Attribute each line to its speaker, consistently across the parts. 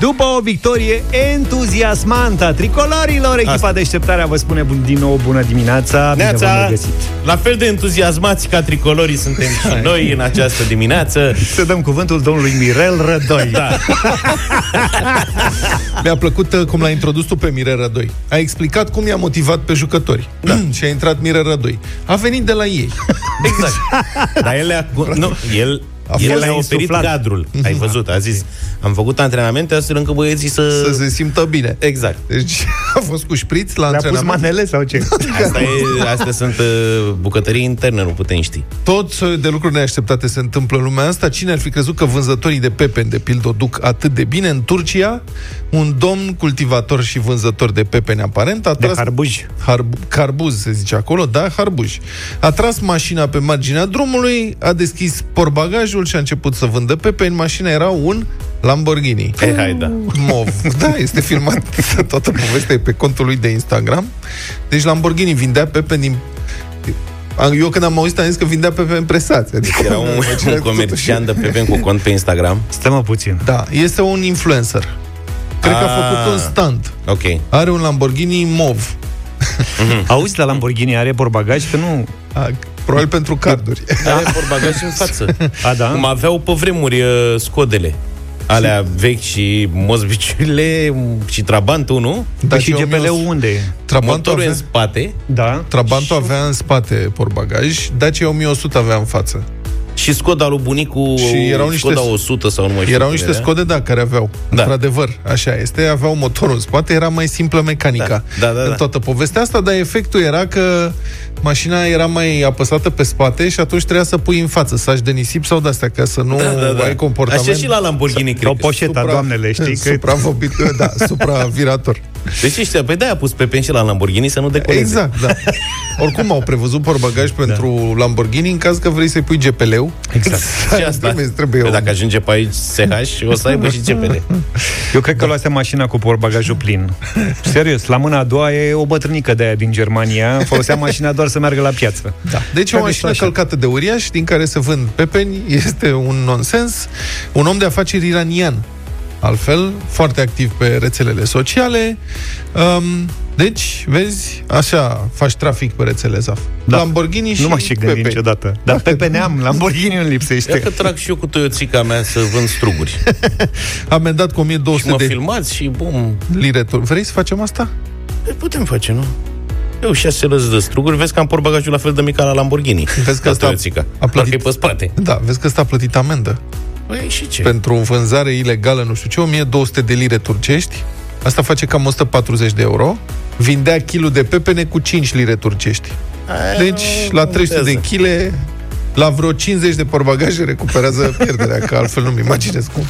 Speaker 1: După o victorie entuziasmantă a tricolorilor, echipa
Speaker 2: Asta.
Speaker 1: deșteptarea vă spune bun- din nou bună dimineața. Bine v-am
Speaker 2: Neața,
Speaker 1: regăsit.
Speaker 2: la fel de entuziasmați ca tricolorii suntem și noi în această dimineață.
Speaker 1: Să dăm cuvântul domnului Mirel Rădoi.
Speaker 2: Da.
Speaker 3: Mi-a plăcut uh, cum l-a introdus tu pe Mire Rădoi. A explicat cum i-a motivat pe jucători. Da. și a intrat Mire Rădoi. A venit de la ei.
Speaker 2: Exact. Dar el, le-a, nu, el,
Speaker 3: A
Speaker 2: el
Speaker 3: fost
Speaker 2: a oferit
Speaker 1: insuflat.
Speaker 2: cadrul. Ai văzut, a zis, am făcut antrenamente astfel încât băieții să...
Speaker 3: Să se simtă bine.
Speaker 2: Exact.
Speaker 3: Deci a fost cu șpriț la
Speaker 1: Le-a pus
Speaker 3: antrenament.
Speaker 1: manele sau ce?
Speaker 2: Asta e, astea sunt uh, bucătării interne, nu putem ști.
Speaker 3: Tot soiul de lucruri neașteptate se întâmplă în lumea asta. Cine ar fi crezut că vânzătorii de pepeni, de pildă, o duc atât de bine în Turcia? Un domn cultivator și vânzător de pepeni aparent a
Speaker 1: De
Speaker 3: tras
Speaker 1: harbuj.
Speaker 3: Harb- carbuz, se zice acolo, da, harbuj. A tras mașina pe marginea drumului, a deschis porbagajul și a început să vândă pepeni. Mașina era un Lamborghini.
Speaker 2: Hai, hai, da.
Speaker 3: Mov. Da, este filmat toată povestea e pe contul lui de Instagram. Deci Lamborghini vindea pepeni din eu când am auzit am zis că vindea pepeni presați. Adică
Speaker 2: Era un, un comerciant de pe cu cont pe Instagram.
Speaker 1: Stă-mă puțin.
Speaker 3: Da, este un influencer. Cred că a
Speaker 2: Ah.
Speaker 3: făcut un stand.
Speaker 2: Ok.
Speaker 3: Are un Lamborghini mov.
Speaker 1: Auzi, la Lamborghini are porbagaj? Că nu...
Speaker 3: A, probabil pentru carduri.
Speaker 2: Are porbagaj în față.
Speaker 1: A, da?
Speaker 2: Cum aveau pe vremuri uh, scodele. Alea vechi și mozbiciurile și Trabantul, nu?
Speaker 3: Da,
Speaker 1: Păi și
Speaker 3: și
Speaker 1: GPL-ul unde e?
Speaker 3: Trabantul
Speaker 2: Motorul
Speaker 3: avea,
Speaker 2: în spate
Speaker 1: Da.
Speaker 3: Trabantul avea în spate porbagaj, Dacia 1100 avea în față.
Speaker 2: Și Skoda lui bunicu,
Speaker 3: Și erau niște-
Speaker 2: Skoda 100 sau nu mai știu
Speaker 3: Erau
Speaker 2: cum
Speaker 3: niște
Speaker 2: era.
Speaker 3: Scode, da, care aveau.
Speaker 2: Da.
Speaker 3: Într-adevăr, așa este. Aveau motorul în spate, era mai simplă mecanica.
Speaker 2: Da, da, da,
Speaker 3: în
Speaker 2: da.
Speaker 3: toată povestea asta, dar efectul era că mașina era mai apăsată pe spate și atunci trebuia să pui în față, să de nisip sau de-astea, ca să nu
Speaker 2: Da, da, da.
Speaker 3: ai comportament...
Speaker 2: Așa și la Lamborghini,
Speaker 1: Sau
Speaker 2: cred. că.
Speaker 1: poșeta, doamnele, știi? Că...
Speaker 3: Supravobit, da, supravirator.
Speaker 2: Deci ăștia, pe de-aia a pus pe și la Lamborghini să nu decoleze.
Speaker 3: Exact, da. Oricum au prevăzut porbagaj pentru Lamborghini în caz că vrei să-i pui GPL-ul.
Speaker 1: Exact.
Speaker 2: Și asta.
Speaker 3: Trebuie, trebuie
Speaker 2: Păi
Speaker 3: o-
Speaker 2: dacă ajunge pe aici SH, o să aibă și GPL.
Speaker 1: Eu cred că luase mașina cu porbagajul plin. Serios, la mâna a doua e o bătrânică de aia din Germania. Folosea mașina doar să meargă la piață.
Speaker 3: Da. Deci o
Speaker 1: Care
Speaker 3: mașină
Speaker 1: sunt așa.
Speaker 3: călcată de uriaș din care se vând pepeni este un nonsens. Un om de afaceri iranian. Altfel, foarte activ pe rețelele sociale. Um, deci, vezi, așa faci trafic pe rețele ZAF.
Speaker 1: Da.
Speaker 3: Lamborghini și
Speaker 1: Nu m-aș fi gândit
Speaker 3: pepeni.
Speaker 1: niciodată. Dar pe peneam, Lamborghini îmi
Speaker 2: Ia
Speaker 1: lipsește.
Speaker 2: că trag și eu cu Toyoțica mea să vând struguri.
Speaker 3: Amendat cu
Speaker 2: Și
Speaker 3: 1200
Speaker 2: mă
Speaker 3: de
Speaker 2: filmați și bum.
Speaker 3: lire. tur- Vrei să facem asta?
Speaker 2: Păi putem face, nu? Eu șase lăzi de struguri, vezi că am porbagajul la fel de mic ca la Lamborghini.
Speaker 3: Vezi că
Speaker 2: la
Speaker 3: asta
Speaker 2: Toyoțica.
Speaker 3: a
Speaker 2: Doar că
Speaker 3: plătit-
Speaker 2: e pe spate.
Speaker 3: Da, vezi că ăsta a plătit amendă.
Speaker 2: Păi și ce?
Speaker 3: Pentru vânzare ilegală, nu știu ce, 1200 de lire turcești. Asta face cam 140 de euro. Vindea kilul de pepene cu 5 lire turcești. Deci, la 300 de chile, la vreo 50 de porbagaje recuperează pierderea, că altfel nu-mi imaginez cum.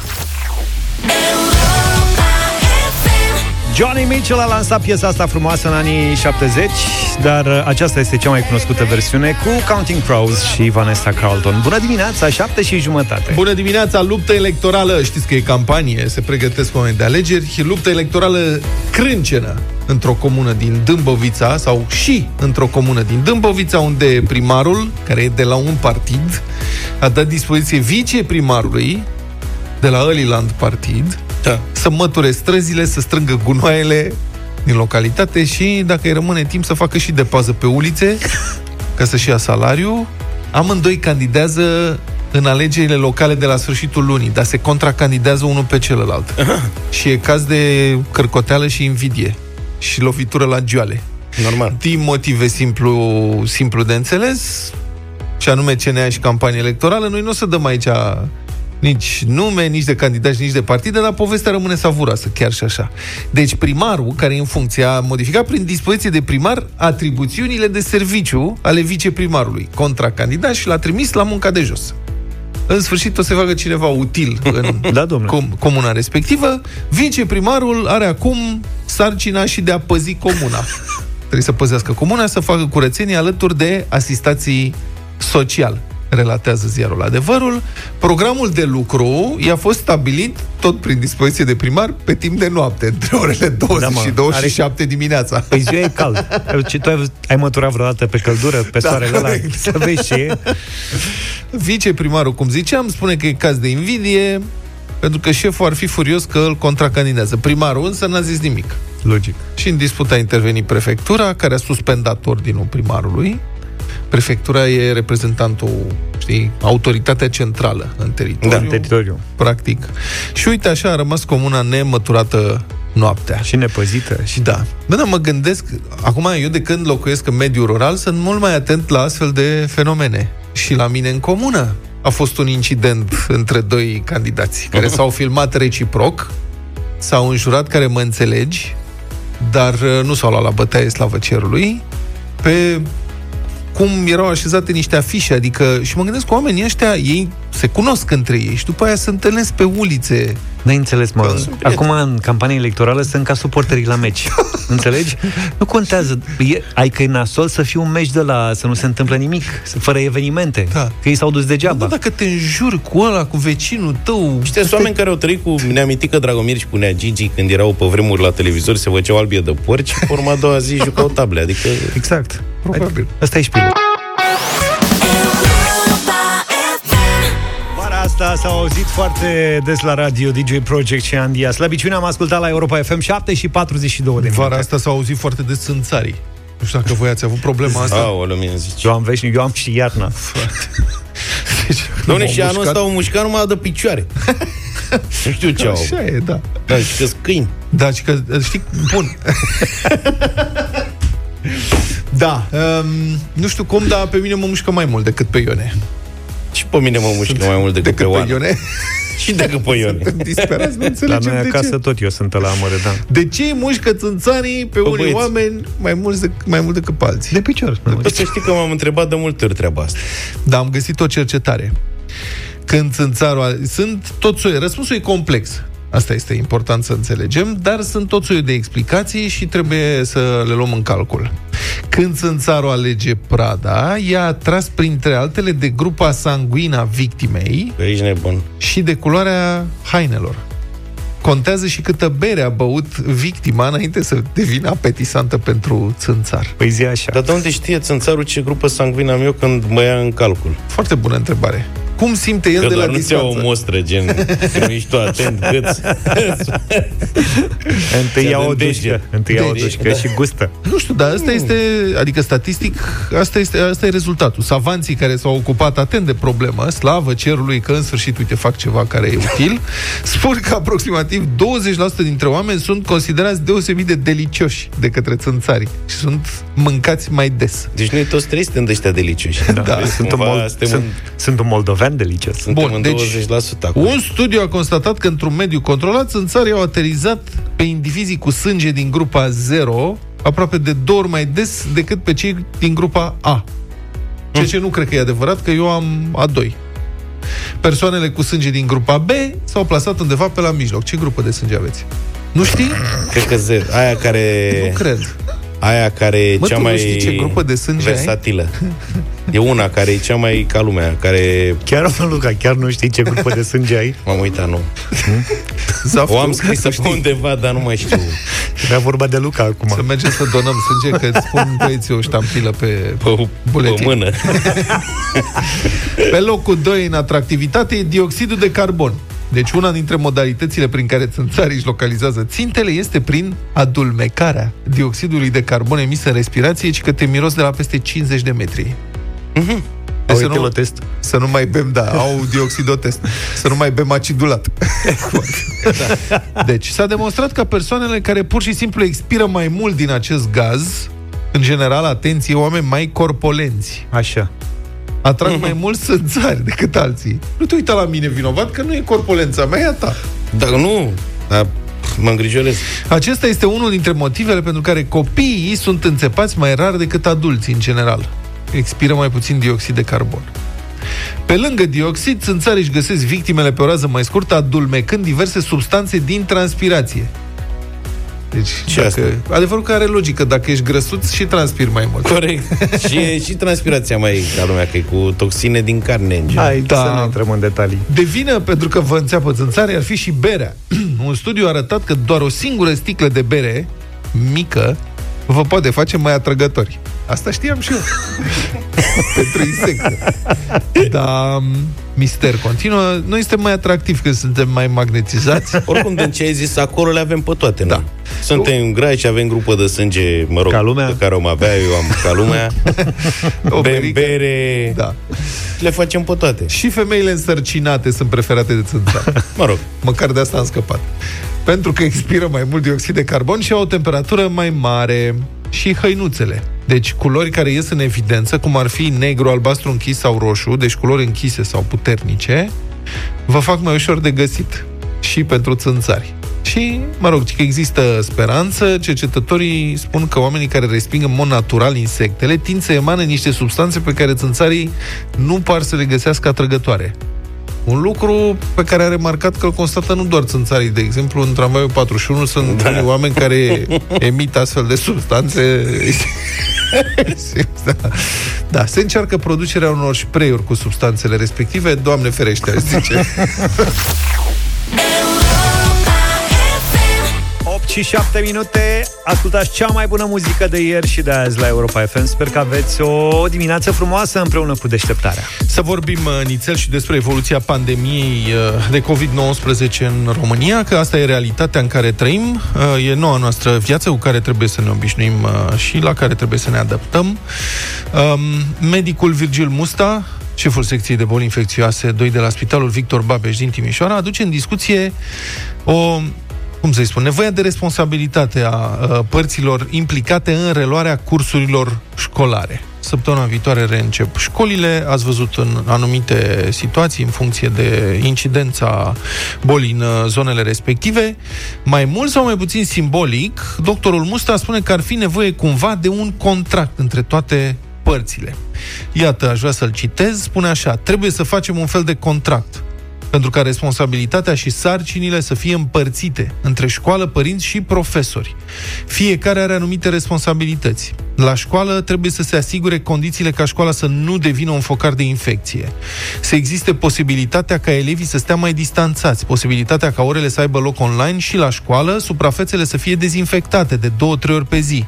Speaker 1: Johnny Mitchell a lansat piesa asta frumoasă în anii 70, dar uh, aceasta este cea mai cunoscută versiune cu Counting Crows și Vanessa Carlton. Bună dimineața, 7 și jumătate.
Speaker 3: Bună dimineața, luptă electorală. Știți că e campanie, se pregătesc oameni de alegeri. Luptă electorală crâncenă într-o comună din Dâmbovița sau și într-o comună din Dâmbovița unde primarul, care e de la un partid, a dat dispoziție viceprimarului de la Öliland Partid
Speaker 2: Da.
Speaker 3: să măture străzile, să strângă gunoaiele din localitate și, dacă îi rămâne timp, să facă și de pază pe ulițe ca să-și ia salariu. Amândoi candidează în alegerile locale de la sfârșitul lunii, dar se contracandidează unul pe celălalt. Și e caz de cărcoteală și invidie și lovitură la gioale.
Speaker 2: Normal.
Speaker 3: Din motive simplu, simplu de înțeles, și anume CNA și campanie electorală, noi nu o să dăm aici nici nume, nici de candidați, nici de partide, dar povestea rămâne savuroasă, chiar și așa. Deci primarul, care e în funcție, a modificat prin dispoziție de primar atribuțiunile de serviciu ale viceprimarului contra candidat și l-a trimis la munca de jos. În sfârșit o să facă cineva util în
Speaker 1: Da, domnule.
Speaker 3: com- comuna respectivă. Viceprimarul are acum sarcina și de a păzi comuna. Trebuie să păzească comuna, să facă curățenie alături de asistații social relatează ziarul Adevărul. Programul de lucru i-a fost stabilit, tot prin dispoziție de primar, pe timp de noapte, între orele 20
Speaker 1: Da, mă.
Speaker 3: și 27 dimineața.
Speaker 1: Păi ziua e cald. Ce, tu ai, văzut- ai măturat vreodată pe căldură, pe
Speaker 3: Da,
Speaker 1: soarele ăla?
Speaker 3: corect.
Speaker 1: Să vezi ce e.
Speaker 3: Viceprimarul, cum ziceam, spune că e caz de invidie, pentru că șeful ar fi furios că îl contracandidează. Primarul însă n-a zis nimic.
Speaker 1: Logic.
Speaker 3: Și în dispută a intervenit prefectura, care a suspendat ordinul primarului. Prefectura e reprezentantul, știi, autoritatea centrală în teritoriu.
Speaker 1: Da, teritoriu.
Speaker 3: Practic. Și uite, așa a rămas comuna nemăturată noaptea.
Speaker 1: Și nepăzită. Și...
Speaker 3: Da. Bă, dar mă gândesc, acum eu de când locuiesc în mediul rural, sunt mult mai atent la astfel de fenomene. Și la mine în comună a fost un incident între doi candidați care s-au filmat reciproc, s-au înjurat care mă înțelegi, dar uh, nu s-au luat la bătaie slavă cerului, pe cum erau așezate niște afișe, adică, și mă gândesc că oamenii ăștia, ei se cunosc între ei și după aia se întâlnesc pe ulițe.
Speaker 1: N-ai înțeles, mă. Acum, în campanie electorală, sunt ca suporterii la meci. Înțelegi? Nu contează. E, ai că e nasol să fii un meci de la să nu se întâmplă nimic, fără evenimente.
Speaker 3: Da.
Speaker 1: Că ei s-au dus degeaba.
Speaker 3: Da, dacă te înjuri cu ăla, cu vecinul tău...
Speaker 2: Niște oameni care au trăit cu neamitică Dragomir și cu Nea Gigi când erau pe vremuri la televizor, se făceau albie de porci, urma a doua zi jucau table. Adică
Speaker 1: Exact.
Speaker 3: Probabil.
Speaker 1: Asta e șpilul. Asta s-au auzit foarte des la radio DJ Project și Andia. Slăbiciune am ascultat la Europa FM 7 și 42 de minute.
Speaker 3: Vara asta s-au auzit foarte des țânțarii. Nu știu dacă voi ați avut problema asta.
Speaker 2: Aoleu, mie zice.
Speaker 1: Eu am veșnic, eu am și iarna.
Speaker 3: Deci,
Speaker 2: Doamne,
Speaker 3: m-au
Speaker 2: și anul
Speaker 3: mușcat.
Speaker 2: ăsta au mușcat numai de picioare. nu știu ce au.
Speaker 3: Așa e, da.
Speaker 2: Da, și că câini.
Speaker 3: Da, și că, știi, bun. da, um, nu știu cum, dar pe mine mă mușcă mai mult decât pe Ione.
Speaker 2: Și pe mine mă mușcă mai mult decât,
Speaker 3: Decât
Speaker 2: pe
Speaker 3: pe
Speaker 2: Oana.
Speaker 3: Ione.
Speaker 2: Și decât pe Ione.
Speaker 3: Suntem disperați, nu
Speaker 1: La
Speaker 3: înțelegem
Speaker 1: noi
Speaker 3: de
Speaker 1: acasă
Speaker 3: ce.
Speaker 1: tot eu sunt la amărădan.
Speaker 3: De ce îi mușcă țânțanii pe unii
Speaker 2: băieți.
Speaker 3: oameni mai mult, de, mai mult decât pe alții?
Speaker 1: De picior. spune
Speaker 2: Păi să știi că m-am întrebat de multe ori treaba asta.
Speaker 3: Dar am găsit o cercetare. Când țânțarul... a- Sunt tot soiul... Răspunsul e complex. Asta este important să înțelegem, dar sunt tot soiul de explicații și trebuie să le luăm în calcul. Când țânțarul alege prada, e atras printre altele de grupa sanguină a victimei
Speaker 2: Că ești nebun.
Speaker 3: și de culoarea hainelor. Contează și câtă bere a băut victima înainte să devină apetisantă pentru țânțar.
Speaker 1: Păi zi așa.
Speaker 2: Dar de unde știe țânțarul ce grupă sanguină am eu când mă ia în calcul?
Speaker 3: Foarte bună întrebare. Cum simte el
Speaker 2: Că
Speaker 3: de la
Speaker 2: doar nu-ți iau o
Speaker 3: distanță?
Speaker 2: mostră, gen, că nu ești tu atent, cât...
Speaker 1: Întâi
Speaker 2: Se
Speaker 1: ia o
Speaker 2: adândește.
Speaker 1: dușcă. Întâi ia o
Speaker 2: Deci,
Speaker 1: dușcă
Speaker 2: da.
Speaker 1: și gustă.
Speaker 3: Nu știu, dar asta este, adică statistic, asta este, asta e rezultatul. Savanții care s-au ocupat atent de problemă, slavă cerului că în sfârșit, uite, fac ceva care e util, spun că aproximativ 20% dintre oameni sunt considerați deosebit de delicioși de către țânțarii și sunt mâncați mai des.
Speaker 2: Deci noi toți trei suntem de ăștia delicioși.
Speaker 3: Da,
Speaker 2: Vezi,
Speaker 1: Sunt un,
Speaker 2: cumva
Speaker 1: mol-
Speaker 2: suntem
Speaker 1: sunt,
Speaker 2: în,
Speaker 1: sunt un moldovean delicios.
Speaker 2: suntem
Speaker 3: Bun,
Speaker 2: în
Speaker 3: deci,
Speaker 2: 20% acum.
Speaker 3: Un studiu a constatat că într-un mediu controlat, țânțarii au aterizat pe indivizii cu sânge din grupa 0 aproape de două ori mai des decât pe cei din grupa A. Ceea ce nu cred că e adevărat, că eu am A2. Persoanele cu sânge din grupa B s-au plasat undeva pe la mijloc. Ce grupă de sânge aveți? Nu știi?
Speaker 2: Cred că Z. Aia care...
Speaker 3: Nu cred.
Speaker 2: Aia care e
Speaker 3: Mă,
Speaker 2: cea
Speaker 3: tu nu
Speaker 2: mai
Speaker 3: știi ce grupă de sânge ai?
Speaker 2: versatilă. E una care e cea mai ca lumea, care...
Speaker 1: Chiar, mă, Luca, chiar nu știi ce grupă de sânge ai?
Speaker 2: M-am uitat, nu.
Speaker 3: Zaftu,
Speaker 2: O am scrisă
Speaker 3: tu
Speaker 2: pe
Speaker 3: știi.
Speaker 2: undeva, dar nu mai știu.
Speaker 1: Era vorba de Luca acum.
Speaker 3: Să mergem să donăm sânge, că îți spun băieții o ștampilă pe,
Speaker 2: Pe, pe
Speaker 3: buletin.
Speaker 2: mână.
Speaker 3: Pe locul 2 în atractivitate e dioxidul de carbon. Deci una dintre modalitățile prin care țânțarii își localizează țintele este prin adulmecarea dioxidului de carbon emis în respirație, ci că te miros de la peste 50 de metri.
Speaker 1: Au
Speaker 3: Deci să, nu,
Speaker 1: etilotest.
Speaker 3: să nu mai bem, da, au dioxidotest. Să nu mai bem acidulat. Deci, s-a demonstrat că persoanele care pur și simplu expiră mai mult din acest gaz, în general, atenție, oameni mai corpolenți,
Speaker 1: Așa.
Speaker 3: Atrag mai mulți țânțari decât alții. Nu te uita la mine vinovat, că nu e corpolența mea, e a ta.
Speaker 2: Dar nu, dar mă îngrijorez.
Speaker 3: Acesta este unul dintre motivele pentru care copiii sunt înțepați mai rar decât adulții în general. Expiră mai puțin dioxid de carbon. Pe lângă dioxid, țânțarii își găsesc victimele pe o rază mai scurtă, adulmecând diverse substanțe din transpirație. Deci,
Speaker 2: Ce asta?
Speaker 3: dacă, adevărul că are logică, dacă ești grăsuț și transpiri mai mult.
Speaker 2: Corect. și e și transpirația mai ca lumea, că e cu toxine din carne în gen.
Speaker 1: Hai,
Speaker 3: Da.
Speaker 1: da. să nu intrăm în detalii.
Speaker 3: De vină pentru că vă înțeapă țânțare ar fi și berea. Un studiu a arătat că doar o singură sticlă de bere mică vă poate face mai atrăgători. Asta știam și eu. Pentru insecte. Dar mister continuă. Noi suntem mai atractivi că suntem mai magnetizați.
Speaker 2: Oricum, din ce ai zis, acolo le avem pe toate,
Speaker 3: Da.
Speaker 2: da. Suntem grai și avem grupă de sânge, mă rog,
Speaker 1: Ca lumea.
Speaker 2: pe care o avea, eu am ca lumea.
Speaker 3: O
Speaker 2: Bem,
Speaker 3: berică.
Speaker 2: bere,
Speaker 3: Da.
Speaker 2: le facem pe toate.
Speaker 3: Și femeile însărcinate sunt preferate de țânțari.
Speaker 2: Mă rog,
Speaker 3: Măcar de asta am scăpat. Pentru că expiră mai mult dioxid de carbon și au o temperatură mai mare. Și hăinuțele. Deci culori care ies în evidență, cum ar fi negru, albastru închis sau roșu, deci culori închise sau puternice, vă fac mai ușor de găsit. Și pentru țânțari. Și, mă rog, că există speranță, cercetătorii spun că oamenii care resping în mod natural insectele tind să emană niște substanțe pe care țânțarii nu par să le găsească atrăgătoare. Un lucru pe care a remarcat că îl constată nu doar țânțarii. De exemplu, în tramvaiul 41 sunt da. unii oameni care emit astfel de substanțe. da. da, se încearcă producerea unor spray-uri cu substanțele respective. Doamne ferește, aș zice.
Speaker 1: și 7 minute. Ascultați cea mai bună muzică de ieri și de azi la Europa FM Sper că aveți o dimineață frumoasă împreună cu deșteptarea.
Speaker 3: Să vorbim uh, nițel și despre evoluția pandemiei uh, de COVID-19 în România, că asta e realitatea în care trăim, uh, e noua noastră viață cu care trebuie să ne obișnuim și la care trebuie să ne adaptăm. Um, Medicul Virgil Musta, șeful secției de boli infecțioase 2 de la Spitalul Victor Babeș din Timișoara, aduce în discuție o cum să-i spun, nevoia de responsabilitate a uh, părților implicate în reluarea cursurilor școlare. Săptămâna viitoare reîncep școlile, ați văzut în anumite situații, în funcție de incidența bolii în uh, zonele respective. Mai mult sau mai puțin simbolic, doctorul Musta spune că ar fi nevoie cumva de un contract între toate părțile. Iată, aș vrea să-l citez, spune așa, trebuie să facem un fel de contract pentru ca responsabilitatea și sarcinile să fie împărțite între școală, părinți și profesori. Fiecare are anumite responsabilități. La școală trebuie să se asigure condițiile ca școala să nu devină un focar de infecție. Să existe posibilitatea ca elevii să stea mai distanțați, posibilitatea ca orele să aibă loc online și la școală, suprafețele să fie dezinfectate de două-trei ori pe zi,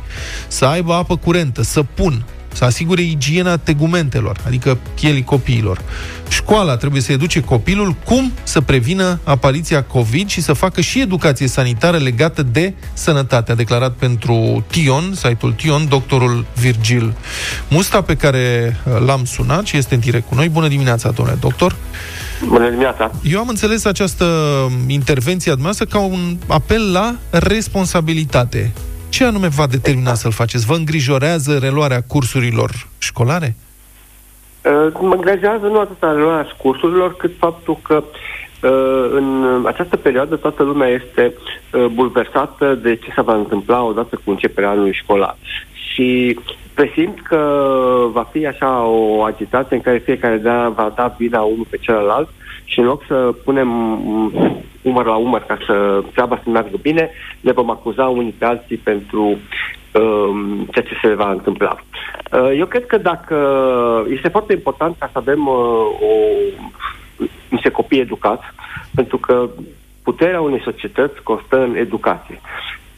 Speaker 3: să aibă apă curentă, să pun, să asigure igiena tegumentelor, adică pielii copiilor. Școala trebuie să educe copilul cum să prevină apariția COVID și să facă și educație sanitară legată de sănătate, a declarat pentru Tion, site-ul Tion, doctorul Virgil Musta, pe care uh, l-am sunat și este în direct cu noi. Bună dimineața, domnule doctor!
Speaker 4: Bună dimineața!
Speaker 3: Eu am înțeles această intervenție a dumneavoastră ca un apel la responsabilitate. Ce anume va determina să-l faceți? Vă îngrijorează reluarea cursurilor școlare?
Speaker 4: Uh, Mă îngrijorează nu atât reluarea cursurilor, cât faptul că uh, în această perioadă toată lumea este uh, bulversată de ce se va întâmpla odată cu începerea anului școlar. Și presimt că va fi așa o agitație în care fiecare da, va da vina unul pe celălalt și în loc să punem mm, umăr la umăr ca să treaba să meargă bine, ne vom acuza unii pe alții pentru um, ceea ce se va întâmpla. Uh, eu cred că dacă este foarte important ca să avem uh, o, niște copii educați, pentru că puterea unei societăți constă în educație.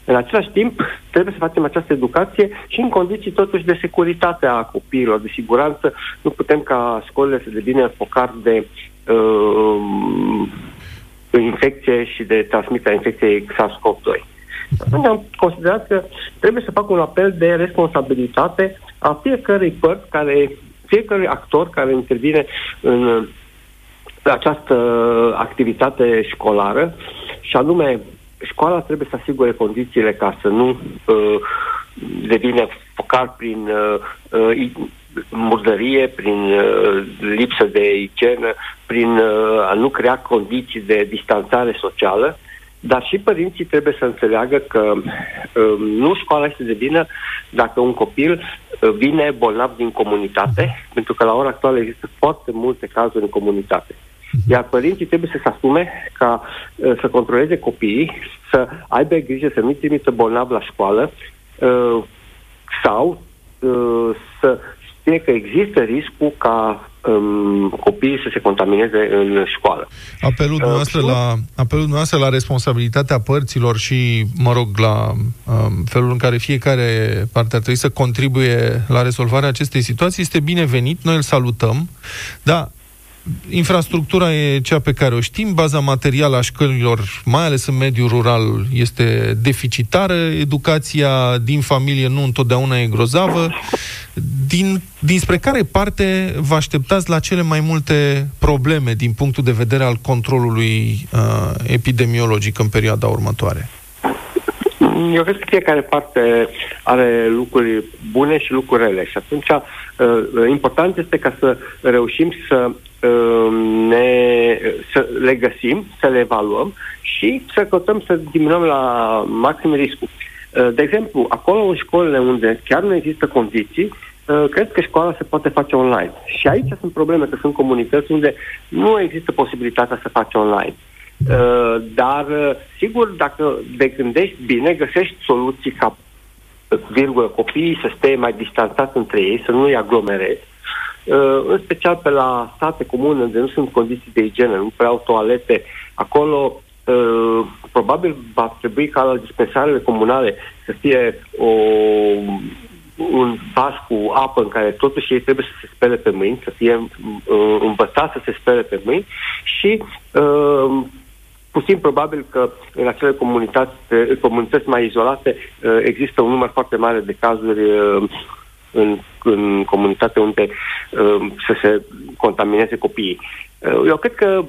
Speaker 4: În același timp, trebuie să facem această educație și în condiții totuși de securitate a copiilor, de siguranță. Nu putem ca școlile să devină focar de uh, infecție și de transmiterea infecției SARS-CoV-2. Atunci am considerat că trebuie să fac un apel de responsabilitate a fiecărui părți care, fiecărui actor care intervine în această activitate școlară și anume școala trebuie să asigure condițiile ca să nu uh, devine focar prin uh, uh, murdărie, prin uh, lipsă de igienă, prin uh, a nu crea condiții de distanțare socială, dar și părinții trebuie să înțeleagă că uh, nu școala este de vină dacă un copil uh, vine bolnav din comunitate, pentru că la ora actuală există foarte multe cazuri în comunitate. Iar părinții trebuie să se asume ca uh, să controleze copiii, să aibă grijă să nu-i trimită bolnav la școală uh, sau uh, să știe că există riscul ca um, copiii să se contamineze în școală.
Speaker 3: Apelul dumneavoastră, uh, la, apelul dumneavoastră la responsabilitatea părților și, mă rog, la um, felul în care fiecare parte ar trebui să contribuie la rezolvarea acestei situații este binevenit, noi îl salutăm, dar infrastructura e cea pe care o știm, baza materială a școlilor, mai ales în mediul rural, este deficitară, educația din familie nu întotdeauna e grozavă. Din, dinspre care parte vă așteptați la cele mai multe probleme din punctul de vedere al controlului uh, epidemiologic în perioada următoare?
Speaker 4: Eu cred că fiecare parte are lucruri bune și lucruri rele și atunci uh, important este ca să reușim să uh, ne, să le găsim, să le evaluăm și să căutăm să diminuăm la maxim riscul. Uh, de exemplu, acolo în școlile unde chiar nu există condiții, cred că școala se poate face online. Și aici sunt probleme, că sunt comunități unde nu există posibilitatea să faci online. Uh, dar, uh, sigur, dacă te gândești bine, găsești soluții ca virgulă, copiii să stea mai distanțați între ei, să nu-i aglomerezi, uh, în special pe la state comune unde nu sunt condiții de igienă, nu prea au toalete, acolo uh, probabil va trebui ca la dispensarele comunale să fie o, un pas cu apă în care totuși ei trebuie să se spele pe mâini, să fie uh, învățați să se spele pe mâini și uh, Puțin probabil că în acele comunități, comunități mai izolate uh, există un număr foarte mare de cazuri uh, în, în comunitate unde uh, să se contamineze copiii. Eu cred că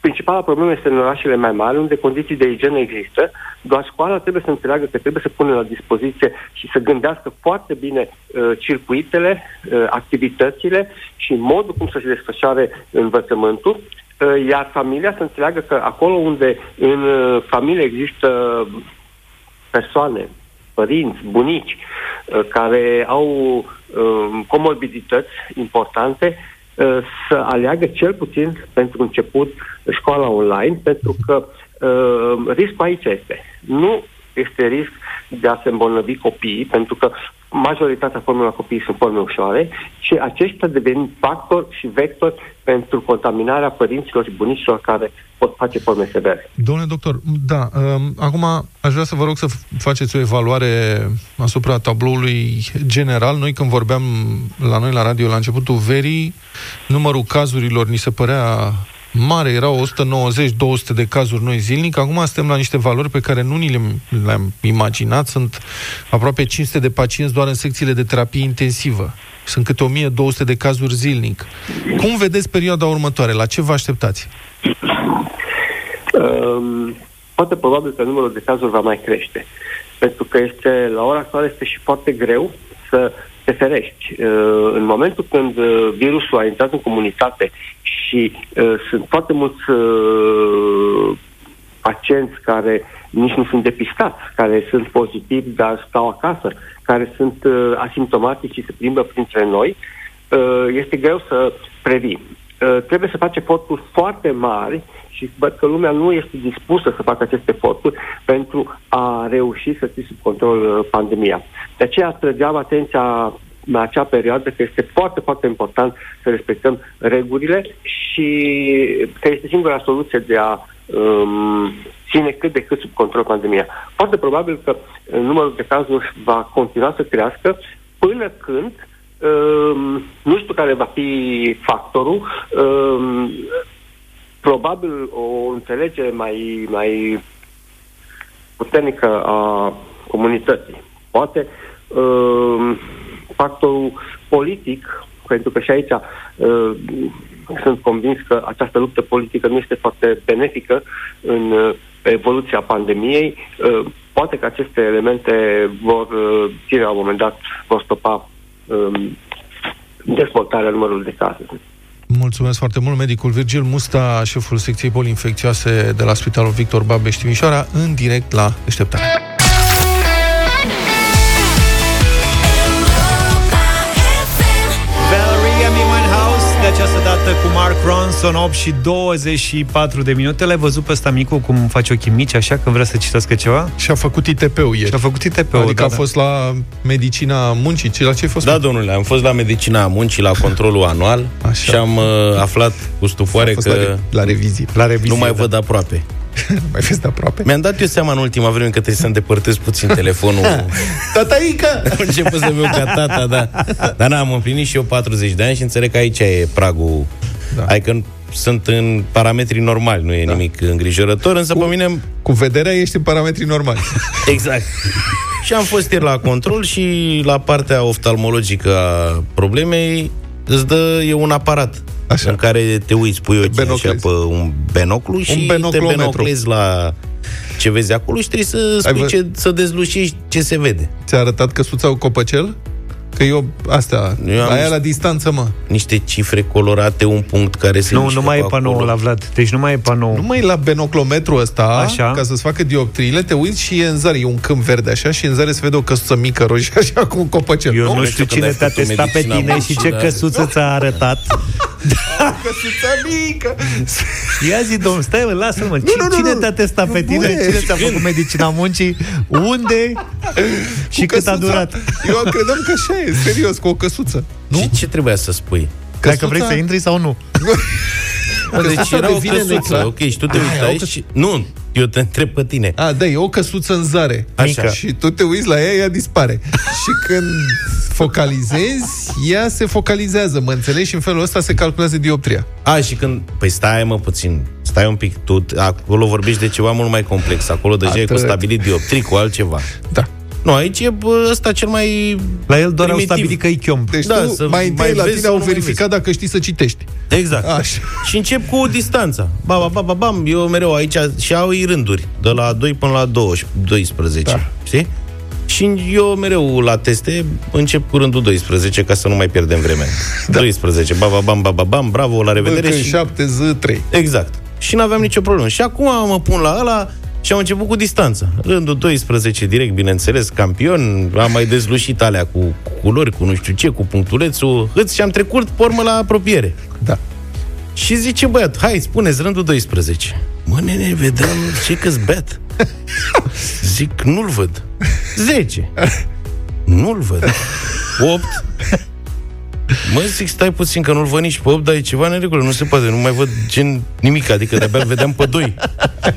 Speaker 4: principala problemă este în orașele mai mari, unde condiții de igienă există, doar școala trebuie să înțeleagă că trebuie să pune la dispoziție și să gândească foarte bine uh, circuitele, uh, activitățile și modul cum să se desfășoare învățământul, Uh, iar familia să înțeleagă că acolo unde în uh, familie există persoane, părinți, bunici, uh, care au comorbidități importante, să aleagă cel puțin pentru început școala online, pentru că riscul aici este. Nu este risc de a se îmbolnăvi copiii, pentru că majoritatea formelor copiii sunt forme ușoare și aceștia devin factor și vector pentru contaminarea părinților și bunicilor care pot face forme severe.
Speaker 3: Domnule doctor, da, um, acum aș vrea să vă rog să faceți o evaluare asupra tabloului general. Noi când vorbeam la noi la radio la începutul verii, numărul cazurilor ni se părea mare, erau 190-200 de cazuri noi zilnic, acum suntem la niște valori pe care nu ni le-am, le-am imaginat, sunt aproape 500 de pacienți doar în secțiile de terapie intensivă. Sunt câte 1200 de cazuri zilnic. Cum vedeți perioada următoare? La ce vă așteptați?
Speaker 4: Um, poate probabil că numărul de cazuri va mai crește. Pentru că este, la ora actuală este și foarte greu să te ferești. Uh, în momentul când uh, virusul a intrat în comunitate și uh, sunt foarte mulți pacienți care nici nu sunt depistați, care sunt pozitivi, dar stau acasă, care sunt asimptomatici și se plimbă printre noi, este greu să previi. Trebuie să faci eforturi foarte mari și văd că lumea nu este dispusă să facă aceste eforturi pentru a reuși să ții sub control uh, pandemia. De aceea trăgeam atenția în acea perioadă că este foarte, foarte important să respectăm regulile și că este singura soluție de a um, ține cât de cât sub control pandemia. Foarte probabil că numărul de cazuri va continua să crească până când um, nu știu care va fi factorul, um, probabil o înțelegere mai, mai puternică a comunității. Poate uh, factorul politic, pentru că și aici uh, sunt convins că această luptă politică nu este foarte benefică în uh, evoluția pandemiei. Uh, poate că aceste elemente vor uh, ține la un moment dat, vor stopa uh, dezvoltarea numărului de cazuri.
Speaker 3: Mulțumesc foarte mult, medicul Virgil Musta, șeful secției boli infecțioase de la Spitalul Victor Babeș Timișoara, în direct la deșteptare.
Speaker 1: Cu Mark Ronson 8 și 24 de minute L-ai văzut pe ăsta micu cum face ochii mici Așa că vrea să citească ceva?
Speaker 3: Și-a făcut ITP-ul ieri
Speaker 1: Și-a făcut ITP-ul
Speaker 3: Adică
Speaker 1: da,
Speaker 3: a
Speaker 1: da.
Speaker 3: fost la medicina muncii Ce, La ce ai fost?
Speaker 2: Da, domnule, am fost la medicina muncii, la controlul anual
Speaker 3: Așa.
Speaker 2: și am uh, aflat cu stupoare
Speaker 3: a fost
Speaker 2: că
Speaker 3: la, re- la revizie
Speaker 1: La revizie,
Speaker 2: nu mai
Speaker 1: da.
Speaker 2: văd aproape.
Speaker 3: Mai fost de aproape
Speaker 2: Mi-am dat eu seama în ultima vreme că trebuie să îndepărtez puțin telefonul.
Speaker 3: Tataica!
Speaker 2: Am început să viu ca tata, da. Dar n-am împlinit și eu 40 de ani și înțeleg că aici e pragul.
Speaker 3: Da.
Speaker 2: Da. Adică sunt în parametri normali, nu e da. nimic îngrijorător, însă pe mine...
Speaker 3: Cu vederea ești în parametri normali
Speaker 2: Exact. și am fost ieri la control și la partea oftalmologică a problemei îți dă, e un aparat
Speaker 3: Așa.
Speaker 2: în care te uiți, pui ochii așa
Speaker 3: Benoclezi.
Speaker 2: pe un benoclu și te
Speaker 3: benoclometru.
Speaker 2: benoclezi la ce vezi acolo și trebuie să
Speaker 3: Ai
Speaker 2: spui
Speaker 3: vă-
Speaker 2: ce, să dezlușești ce se vede.
Speaker 3: Ți-a arătat căsuța cu copăcel? Că eu, astea,
Speaker 2: Eu am
Speaker 3: aia
Speaker 2: niște-
Speaker 3: la distanță, mă
Speaker 2: Niște cifre colorate, un punct care se
Speaker 1: Nu,
Speaker 2: mișcă
Speaker 1: nu mai e
Speaker 2: pe
Speaker 1: panoul
Speaker 2: acolo.
Speaker 1: la Vlad Deci nu mai e panou
Speaker 3: Numai la benoclometru ăsta,
Speaker 1: Așa.
Speaker 3: ca să-ți facă dioptriile, te uiți și e în zare, e un câmp verde așa și în zare se vede o căsuță mică roșie așa cu un copăcel.
Speaker 1: Eu nu,
Speaker 2: Nu
Speaker 1: știu
Speaker 2: știu
Speaker 1: cine
Speaker 2: când
Speaker 1: te-a
Speaker 2: ai făcut
Speaker 1: testat pe
Speaker 2: medicina
Speaker 1: tine
Speaker 2: muncii,
Speaker 1: și ce
Speaker 2: da.
Speaker 1: căsuță ți-a arătat
Speaker 3: căsuța mică!
Speaker 1: Ia zi, domn, stai, mă, lasă-l, mă. Cine,
Speaker 3: nu, nu,
Speaker 1: cine
Speaker 3: nu.
Speaker 1: te-a testat pe tine?
Speaker 3: Băie,
Speaker 1: Cine ți-a făcut medicina muncii? Unde? Și
Speaker 3: Cu
Speaker 1: cât a
Speaker 3: căsuța.
Speaker 1: durat?
Speaker 3: Eu credeam că așa e, serios, cu o căsuță. Nu?
Speaker 2: Și ce trebuia să spui?
Speaker 1: Dacă vrei să intri sau nu.
Speaker 2: Bă, deci
Speaker 3: Căsuța
Speaker 2: era o
Speaker 3: devine
Speaker 2: căsuță,
Speaker 3: neutral.
Speaker 2: ok, și tu te
Speaker 3: Ah, era o
Speaker 2: uitai și... Nu, eu te întreb pe tine.
Speaker 3: A, da, e o căsuță în zare.
Speaker 2: Așa.
Speaker 3: Și tu te uiți la ea, ea dispare. și când focalizezi, ea se focalizează, mă înțelegi? Și în felul ăsta se calculează dioptria.
Speaker 2: A, și când... Păi stai, mă, puțin. Stai un pic. Tu, acolo vorbești de ceva mult mai complex. Acolo deja e cu
Speaker 3: Atât.
Speaker 2: stabilit dioptrii, cu altceva.
Speaker 3: Da.
Speaker 2: Nu, aici e bă, ăsta cel mai
Speaker 1: La el doar au
Speaker 2: primitiv.
Speaker 1: stabilit că e chiom.
Speaker 3: Deci
Speaker 2: Da,
Speaker 3: tu
Speaker 2: să
Speaker 3: mai întâi
Speaker 2: mai
Speaker 3: la
Speaker 2: vezi
Speaker 3: tine
Speaker 2: sau
Speaker 3: au
Speaker 2: nu mai
Speaker 3: verificat dacă știi să citești.
Speaker 2: Exact.
Speaker 3: Așa.
Speaker 2: Și încep cu distanța. Ba, ba, ba, ba, bam. Eu mereu aici și au ei rânduri. De la 2 până la 20, 12.
Speaker 3: Da.
Speaker 2: Știi? Și eu mereu la teste încep cu rândul 12 ca să nu mai pierdem vremea. Da. 12, ba, ba, bam, ba, ba, bam, bravo, la revedere.
Speaker 3: Încă
Speaker 2: și...
Speaker 3: 7 z 3.
Speaker 2: Exact. Și n-aveam nicio problemă. Și acum mă pun la ăla și am început cu distanța. Rândul 12 direct, bineînțeles, campion. Am mai dezlușit alea cu, cu culori, cu nu știu ce, cu punctulețul. Hâț și am trecut pormă la apropiere.
Speaker 3: Da.
Speaker 2: Și zice băiat, hai, spuneți rândul 12. Mă, nene, vedem ce că beat. Zic, nu-l văd. 10. Nu-l văd. 8. Mă zic, stai puțin că nu-l văd nici pe 8, dar e ceva neregulă, nu se poate, nu mai văd gen nimic, adică de-abia îl vedeam pe 2.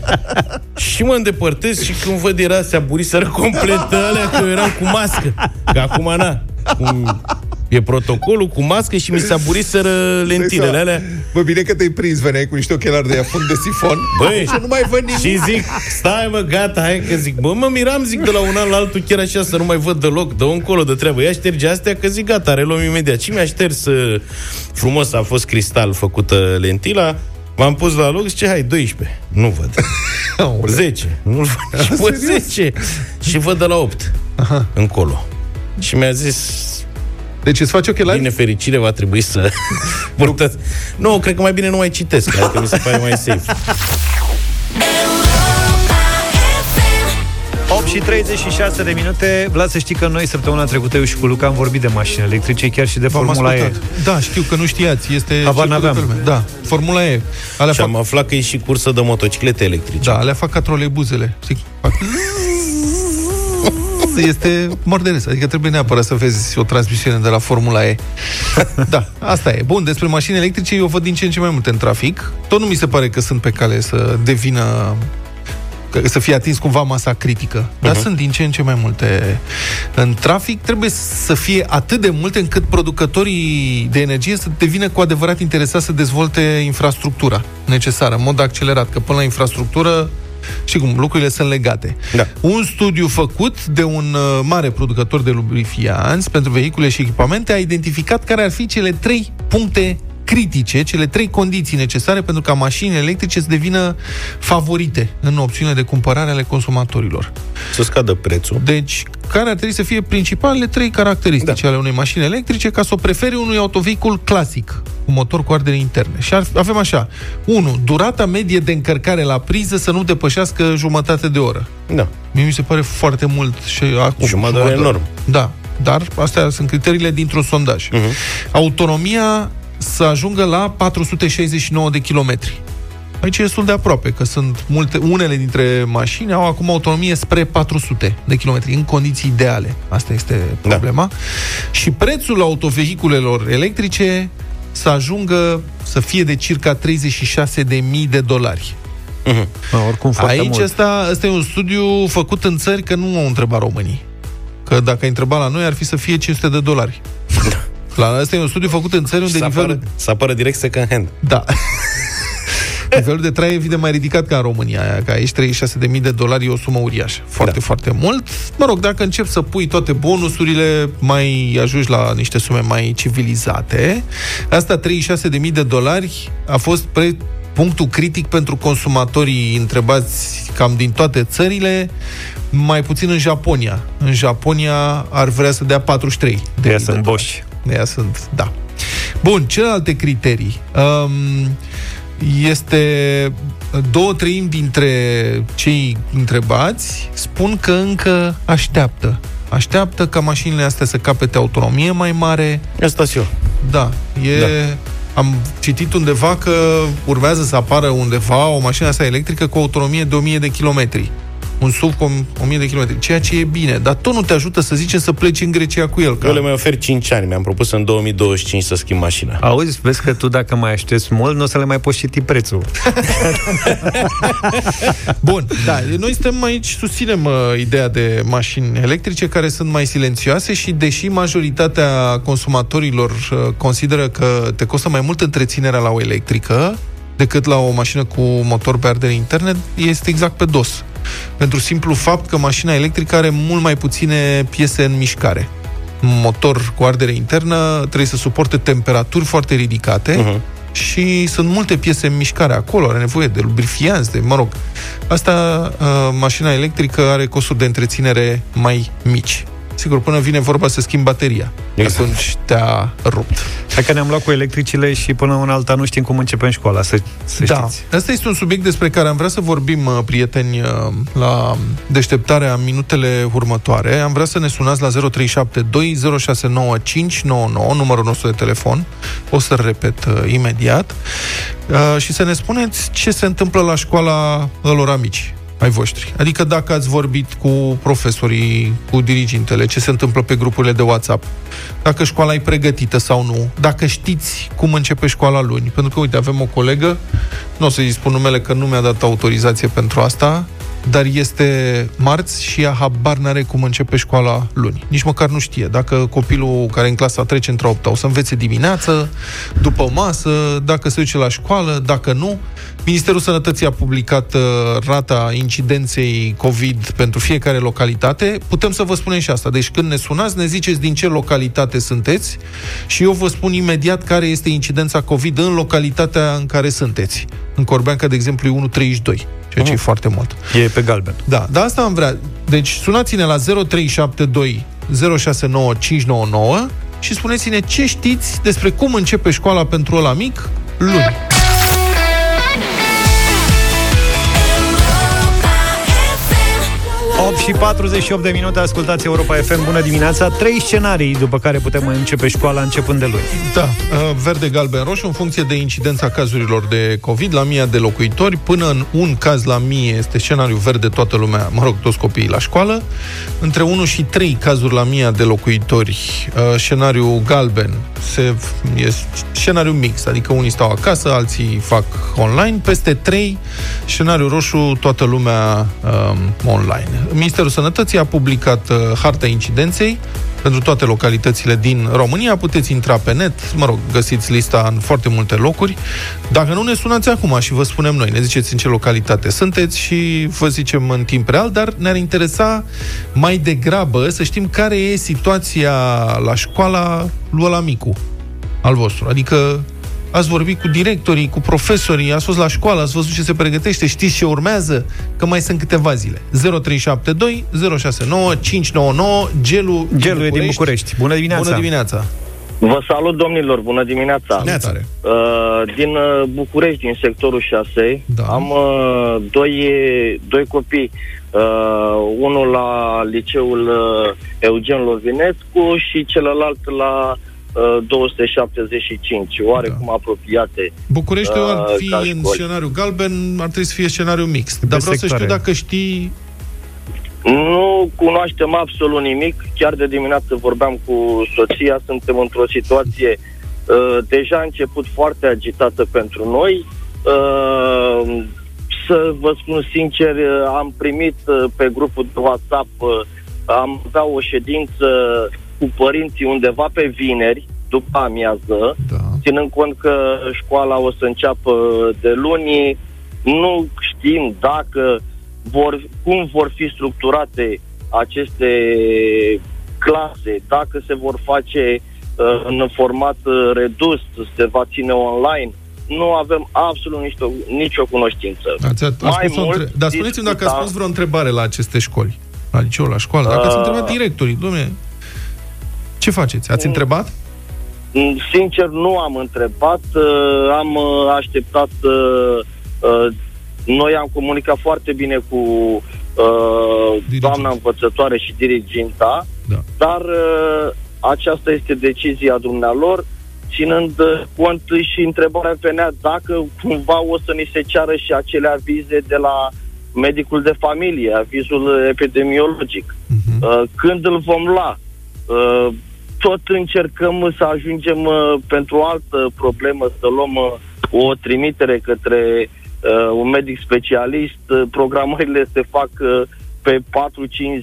Speaker 2: și mă îndepărtez și când văd era se aburiseră complet alea că eu eram cu mască. Că acum na, cum e protocolul cu mască și mi se aburiseră lentilele alea.
Speaker 3: Bă, bine că te-ai prins, veneai cu niște ochelari de aia fund de sifon.
Speaker 2: Băi,
Speaker 3: și nu mai văd nimic.
Speaker 2: Și zic, stai mă, gata, hai că zic, bă, mă miram, zic, de la un an la altul, chiar așa, să nu mai văd deloc, dă încolo de treabă. Ia șterge astea, că zic, gata, reluăm imediat. Și mi-a șters uh, frumos, a fost cristal făcută lentila, M-am pus la loc, zice, hai, 12. Nu văd.
Speaker 3: Aoleu.
Speaker 2: 10. Nu-l văd. Și văd
Speaker 3: serios?
Speaker 2: 10. Și văd de la 8. Aha. Încolo. Și mi-a zis,
Speaker 3: Deci îți faci ochelari?
Speaker 2: din nefericire va trebui să purtați. Nu, cred că mai bine nu mai citesc, adică mi se pare mai safe.
Speaker 1: 8 și 36 de minute Vlad să știi că noi săptămâna trecută Eu și cu Luca am vorbit de mașini electrice Chiar și de
Speaker 3: V-am
Speaker 1: Formula E
Speaker 3: ascultat. Da, știu că nu știați. Este
Speaker 1: Habar
Speaker 3: circuitul
Speaker 1: n-aveam.
Speaker 3: pe lume. Da, Formula E. Alea
Speaker 2: Și
Speaker 3: fac,
Speaker 2: am aflat că e și cursă de motociclete electrice.
Speaker 3: da, alea fac ca trolebuzele. Știi? Fac... Este mordăres, adică trebuie neapărat să vezi o transmisiune de la Formula E. Da, asta e. Bun, despre mașini electrice eu văd din ce în ce mai multe în trafic. Tot nu mi se pare că sunt pe cale să devină că- să fie atins cumva masa critică. Dar
Speaker 2: Mhm.
Speaker 3: uh-huh. sunt din ce în ce mai multe în trafic. Trebuie să fie atât de multe încât producătorii de energie să devină cu adevărat interesați să dezvolte infrastructura necesară, în mod accelerat, că până la infrastructură și cum, lucrurile sunt legate.
Speaker 2: Da.
Speaker 3: Un studiu făcut de un uh, mare producător de lubrifianți pentru vehicule și echipamente a identificat care ar fi cele trei puncte critice, cele trei condiții necesare pentru ca mașinile electrice să devină favorite în opțiunile de cumpărare ale consumatorilor.
Speaker 2: Să scadă prețul.
Speaker 3: Deci, care ar trebui să fie principalele trei caracteristici da. ale unei mașini electrice ca să o prefere unui autovehicul clasic, cu motor cu ardere interne. Și ar, avem așa. 1. Durata medie de încărcare la priză să nu depășească jumătate de oră.
Speaker 2: Da.
Speaker 3: Mie mi se pare foarte mult și acum.
Speaker 2: Jumătate de oră enorm.
Speaker 3: Da, dar astea sunt criteriile dintr-un sondaj.
Speaker 2: Mhm.
Speaker 3: Uh-huh. Autonomia să ajungă la 469 de kilometri. Aici e destul de aproape, că sunt multe, unele dintre mașini au acum autonomie spre 400 de kilometri, în condiții ideale. Asta este problema. Da. Și prețul autovehiculelor electrice să ajungă să fie de circa 36.000 de dolari.
Speaker 1: Uh-huh. A, oricum
Speaker 3: Aici
Speaker 1: mult.
Speaker 3: Asta, asta e un studiu făcut în țări că nu au întrebat românii. Că dacă ai întrebat la noi, ar fi să fie 500 de dolari. La asta e un studiu făcut în țări unde
Speaker 2: să
Speaker 3: nivelul...
Speaker 2: apară, să apară direct second hand.
Speaker 3: Da. Nivelul de trai e evident mai ridicat ca în România, aia, că aici 36.000 de dolari e o sumă uriașă. Foarte, da. foarte mult. Mă rog, dacă încep să pui toate bonusurile, mai ajungi la niște sume mai civilizate. Asta, 36.000 de dolari, a fost pre punctul critic pentru consumatorii întrebați cam din toate țările, mai puțin în Japonia. În Japonia ar vrea să dea 43.
Speaker 1: De ea sunt boși.
Speaker 3: De ea sunt, da. Bun, celelalte criterii. Um, este două treimi dintre cei întrebați spun că încă așteaptă. Așteaptă ca mașinile astea să capete autonomie mai mare.
Speaker 2: Asta și eu.
Speaker 3: Da, e... Da. Am citit undeva că urmează să apară undeva o mașină asta electrică cu autonomie de 1000 de kilometri un SUV cu 1000 de kilometri, ceea ce e bine, dar tot nu te ajută să zicem să pleci în Grecia cu el.
Speaker 2: Că... Eu le mai ofer 5 ani, mi-am propus în 2025 să schimb mașina.
Speaker 1: Auzi, vezi că tu dacă mai aștepți mult, nu o să le mai poți citi prețul.
Speaker 3: Bun, da, noi suntem aici, susținem uh, ideea de mașini electrice care sunt mai silențioase și deși majoritatea consumatorilor uh, consideră că te costă mai mult întreținerea la o electrică, decât la o mașină cu motor pe ardere interne, este exact pe dos. Pentru simplu fapt că mașina electrică are mult mai puține piese în mișcare. Un motor cu ardere internă trebuie să suporte temperaturi foarte ridicate uh-huh. și sunt multe piese în mișcare acolo, are nevoie de lubrifianți, de, mă rog. Asta, uh, mașina electrică are costuri de întreținere mai mici. Sigur, până vine vorba să schimbi bateria. Exact. Atunci te-a rupt.
Speaker 1: Dacă ne-am luat cu electricile și până în alta nu știm cum începem școala, să, să
Speaker 3: da.
Speaker 1: știți.
Speaker 3: Asta este un subiect despre care am vrea să vorbim, uh, prieteni, uh, la deșteptarea minutele următoare. Am vrea să ne sunați la 0372 numărul nostru de telefon. O să-l repet uh, imediat. Uh, și să ne spuneți ce se întâmplă la școala lor amici ai voștri. Adică dacă ați vorbit cu profesorii, cu dirigintele, ce se întâmplă pe grupurile de WhatsApp, dacă școala e pregătită sau nu, dacă știți cum începe școala luni. Pentru că, uite, avem o colegă, nu o să-i spun numele că nu mi-a dat autorizație pentru asta, dar este marți și ea habar n-are cum începe școala luni. Nici măcar nu știe. Dacă copilul care în clasa trece într-o opta o să învețe dimineață, după masă, dacă se duce la școală, dacă nu. Ministerul Sănătății a publicat uh, rata incidenței COVID pentru fiecare localitate. Putem să vă spunem și asta. Deci când ne sunați, ne ziceți din ce localitate sunteți și eu vă spun imediat care este incidența COVID în localitatea în care sunteți. În Corbeanca, de exemplu, e 1,32 ceea ce uh. e foarte mult.
Speaker 1: E pe galben.
Speaker 3: Da, dar asta am vrea. Deci sunați-ne la 0372 069599 și spuneți-ne ce știți despre cum începe școala pentru ăla mic luni.
Speaker 1: Și 48 de minute, ascultați Europa FM, bună dimineața. Trei scenarii după care putem începe școala începând de luni.
Speaker 3: Da, uh, verde, galben, roșu, în funcție de incidența cazurilor de COVID la mii de locuitori. Până în un caz la mie este scenariu verde, toată lumea, mă rog, toți copiii la școală. Între 1 și 3 cazuri la mii de locuitori, uh, scenariu galben, se, e scenariu mix, adică unii stau acasă, alții fac online. Peste 3, scenariu roșu, toată lumea um, online. Ministerul Sănătății a publicat uh, harta incidenței pentru toate localitățile din România. Puteți intra pe net, mă rog, găsiți lista în foarte multe locuri. Dacă nu, ne sunați acum și vă spunem noi, ne ziceți în ce localitate sunteți și vă zicem în timp real, dar ne-ar interesa mai degrabă să știm care e situația la școala lui ăla micu al vostru. Adică ați vorbit cu directorii, cu profesorii, ați fost la școală, ați văzut ce se pregătește, știți ce urmează, că mai sunt câteva zile. 0372 069 599 Gelu,
Speaker 1: Gelu din, din București. Bună dimineața!
Speaker 3: Bună dimineața!
Speaker 5: Vă salut, domnilor, bună dimineața!
Speaker 3: Neața.
Speaker 5: Uh, din uh, București, din sectorul 6,
Speaker 3: Da.
Speaker 5: am uh, doi, doi copii. Uh, unul la liceul uh, Eugen Lovinescu și celălalt la uh, 275, oarecum apropiate.
Speaker 3: Bucureștiul ar
Speaker 5: Uh,
Speaker 3: fi
Speaker 5: ca
Speaker 3: în
Speaker 5: școli.
Speaker 3: scenariu galben, ar trebui să fie scenariu mixt. Dar
Speaker 1: Pe
Speaker 3: vreau să
Speaker 1: sectoare.
Speaker 3: știu dacă știi...
Speaker 5: Nu cunoaștem absolut nimic. Chiar de dimineață vorbeam cu soția, suntem într-o situație uh, deja a început foarte agitată pentru noi. Uh, să vă spun sincer, uh, am primit uh, pe grupul de WhatsApp, uh, am avea o ședință cu părinții undeva pe vineri, după amiază,
Speaker 3: Da.
Speaker 5: ținând cont că școala o să înceapă de luni, nu știm dacă vor, cum vor fi structurate aceste clase, dacă se vor face uh, în format uh, redus, se va ține online. Nu avem absolut nicio, nicio cunoștință.
Speaker 3: Ați, ați
Speaker 5: Mai
Speaker 3: spus o
Speaker 5: mult
Speaker 3: între... Dar spuneți-mi dacă ați
Speaker 5: discuta-
Speaker 3: spus vreo întrebare la aceste școli. La liceu, la școală. Dacă ați
Speaker 5: Uh.
Speaker 3: întrebat directorii, domne, ce faceți? Ați întrebat?
Speaker 5: Mm, Sincer, nu am întrebat, uh, am uh, așteptat, uh, uh, noi am comunicat foarte bine cu uh,
Speaker 3: Dirigent.
Speaker 5: doamna învățătoare și diriginta,
Speaker 3: Da.
Speaker 5: dar uh, aceasta este decizia dumnealor, ținând uh, cont și întrebarea venea dacă cumva o să ni se ceară și acele avize de la medicul de familie, avizul epidemiologic.
Speaker 3: Mhm.
Speaker 5: Uh, când îl vom lua? Uh, tot încercăm să ajungem uh, pentru o altă problemă, să luăm uh, o trimitere către uh, un medic specialist. Uh, programările se fac uh, pe 4-5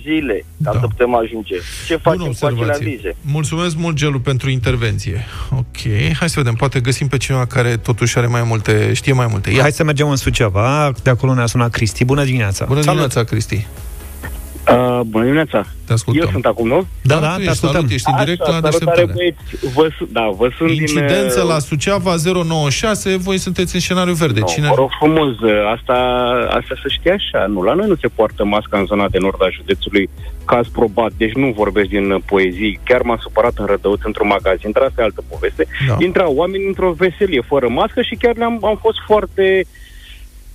Speaker 5: zile ca
Speaker 3: Da.
Speaker 5: să putem ajunge. Ce
Speaker 3: Bună
Speaker 5: facem cu acele
Speaker 3: observație.
Speaker 5: avize?
Speaker 3: Mulțumesc mult, Gelu, pentru intervenție. Ok, hai să vedem. Poate găsim pe cineva care totuși are mai multe, știe mai multe. Ia.
Speaker 1: Hai să mergem în Suceava. De acolo ne-a sunat Cristi. Bună dimineața!
Speaker 3: Bună
Speaker 1: Salut!
Speaker 3: dimineața, Cristi.
Speaker 6: Uh, bună dimineața!
Speaker 3: Te ascultăm.
Speaker 6: Eu sunt acum, nu?
Speaker 1: Da, da,
Speaker 3: tu
Speaker 1: te
Speaker 3: ești,
Speaker 1: ascultăm.
Speaker 3: Salut, ești în direct la
Speaker 6: salutare,
Speaker 3: deșteptare.
Speaker 6: băieți. Vă, su- da, vă sunt
Speaker 3: Incidență
Speaker 6: din... uh,
Speaker 3: la Suceava 096, voi sunteți în scenariu verde.
Speaker 6: Nu,
Speaker 3: Cine...
Speaker 6: Vă rog frumos, uh, asta, asta să știe așa. Nu, la noi nu se poartă masca în zona de nord a județului, caz probat, deci nu vorbesc din uh, poezii. Chiar m-am supărat în Rădăuț într-un magazin, dar asta e altă poveste.
Speaker 3: Da.
Speaker 6: Intrau oameni într-o veselie, fără mască și chiar le-am, am fost foarte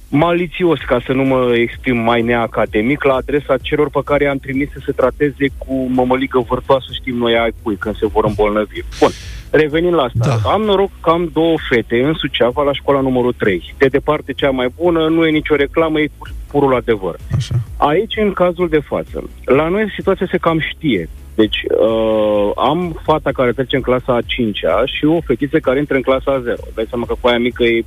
Speaker 6: malițios, ca să nu mă exprim mai neacademic, la adresa celor pe care i-am trimis să se trateze cu mămăligă vârtoasă, știm noi ai cui, când se vor îmbolnăvi. Bun, revenind la asta,
Speaker 3: Da.
Speaker 6: am noroc că am două fete în Suceava la școala numărul 3. De departe cea mai bună, nu e nicio reclamă, e pur- purul adevăr.
Speaker 3: Așa.
Speaker 6: Aici, în cazul de față, la noi situația se cam știe. Deci, uh, am fata care trece în clasa a 5-a și o fetiță care intră în clasa a 0. Dai seama că cu aia mică e,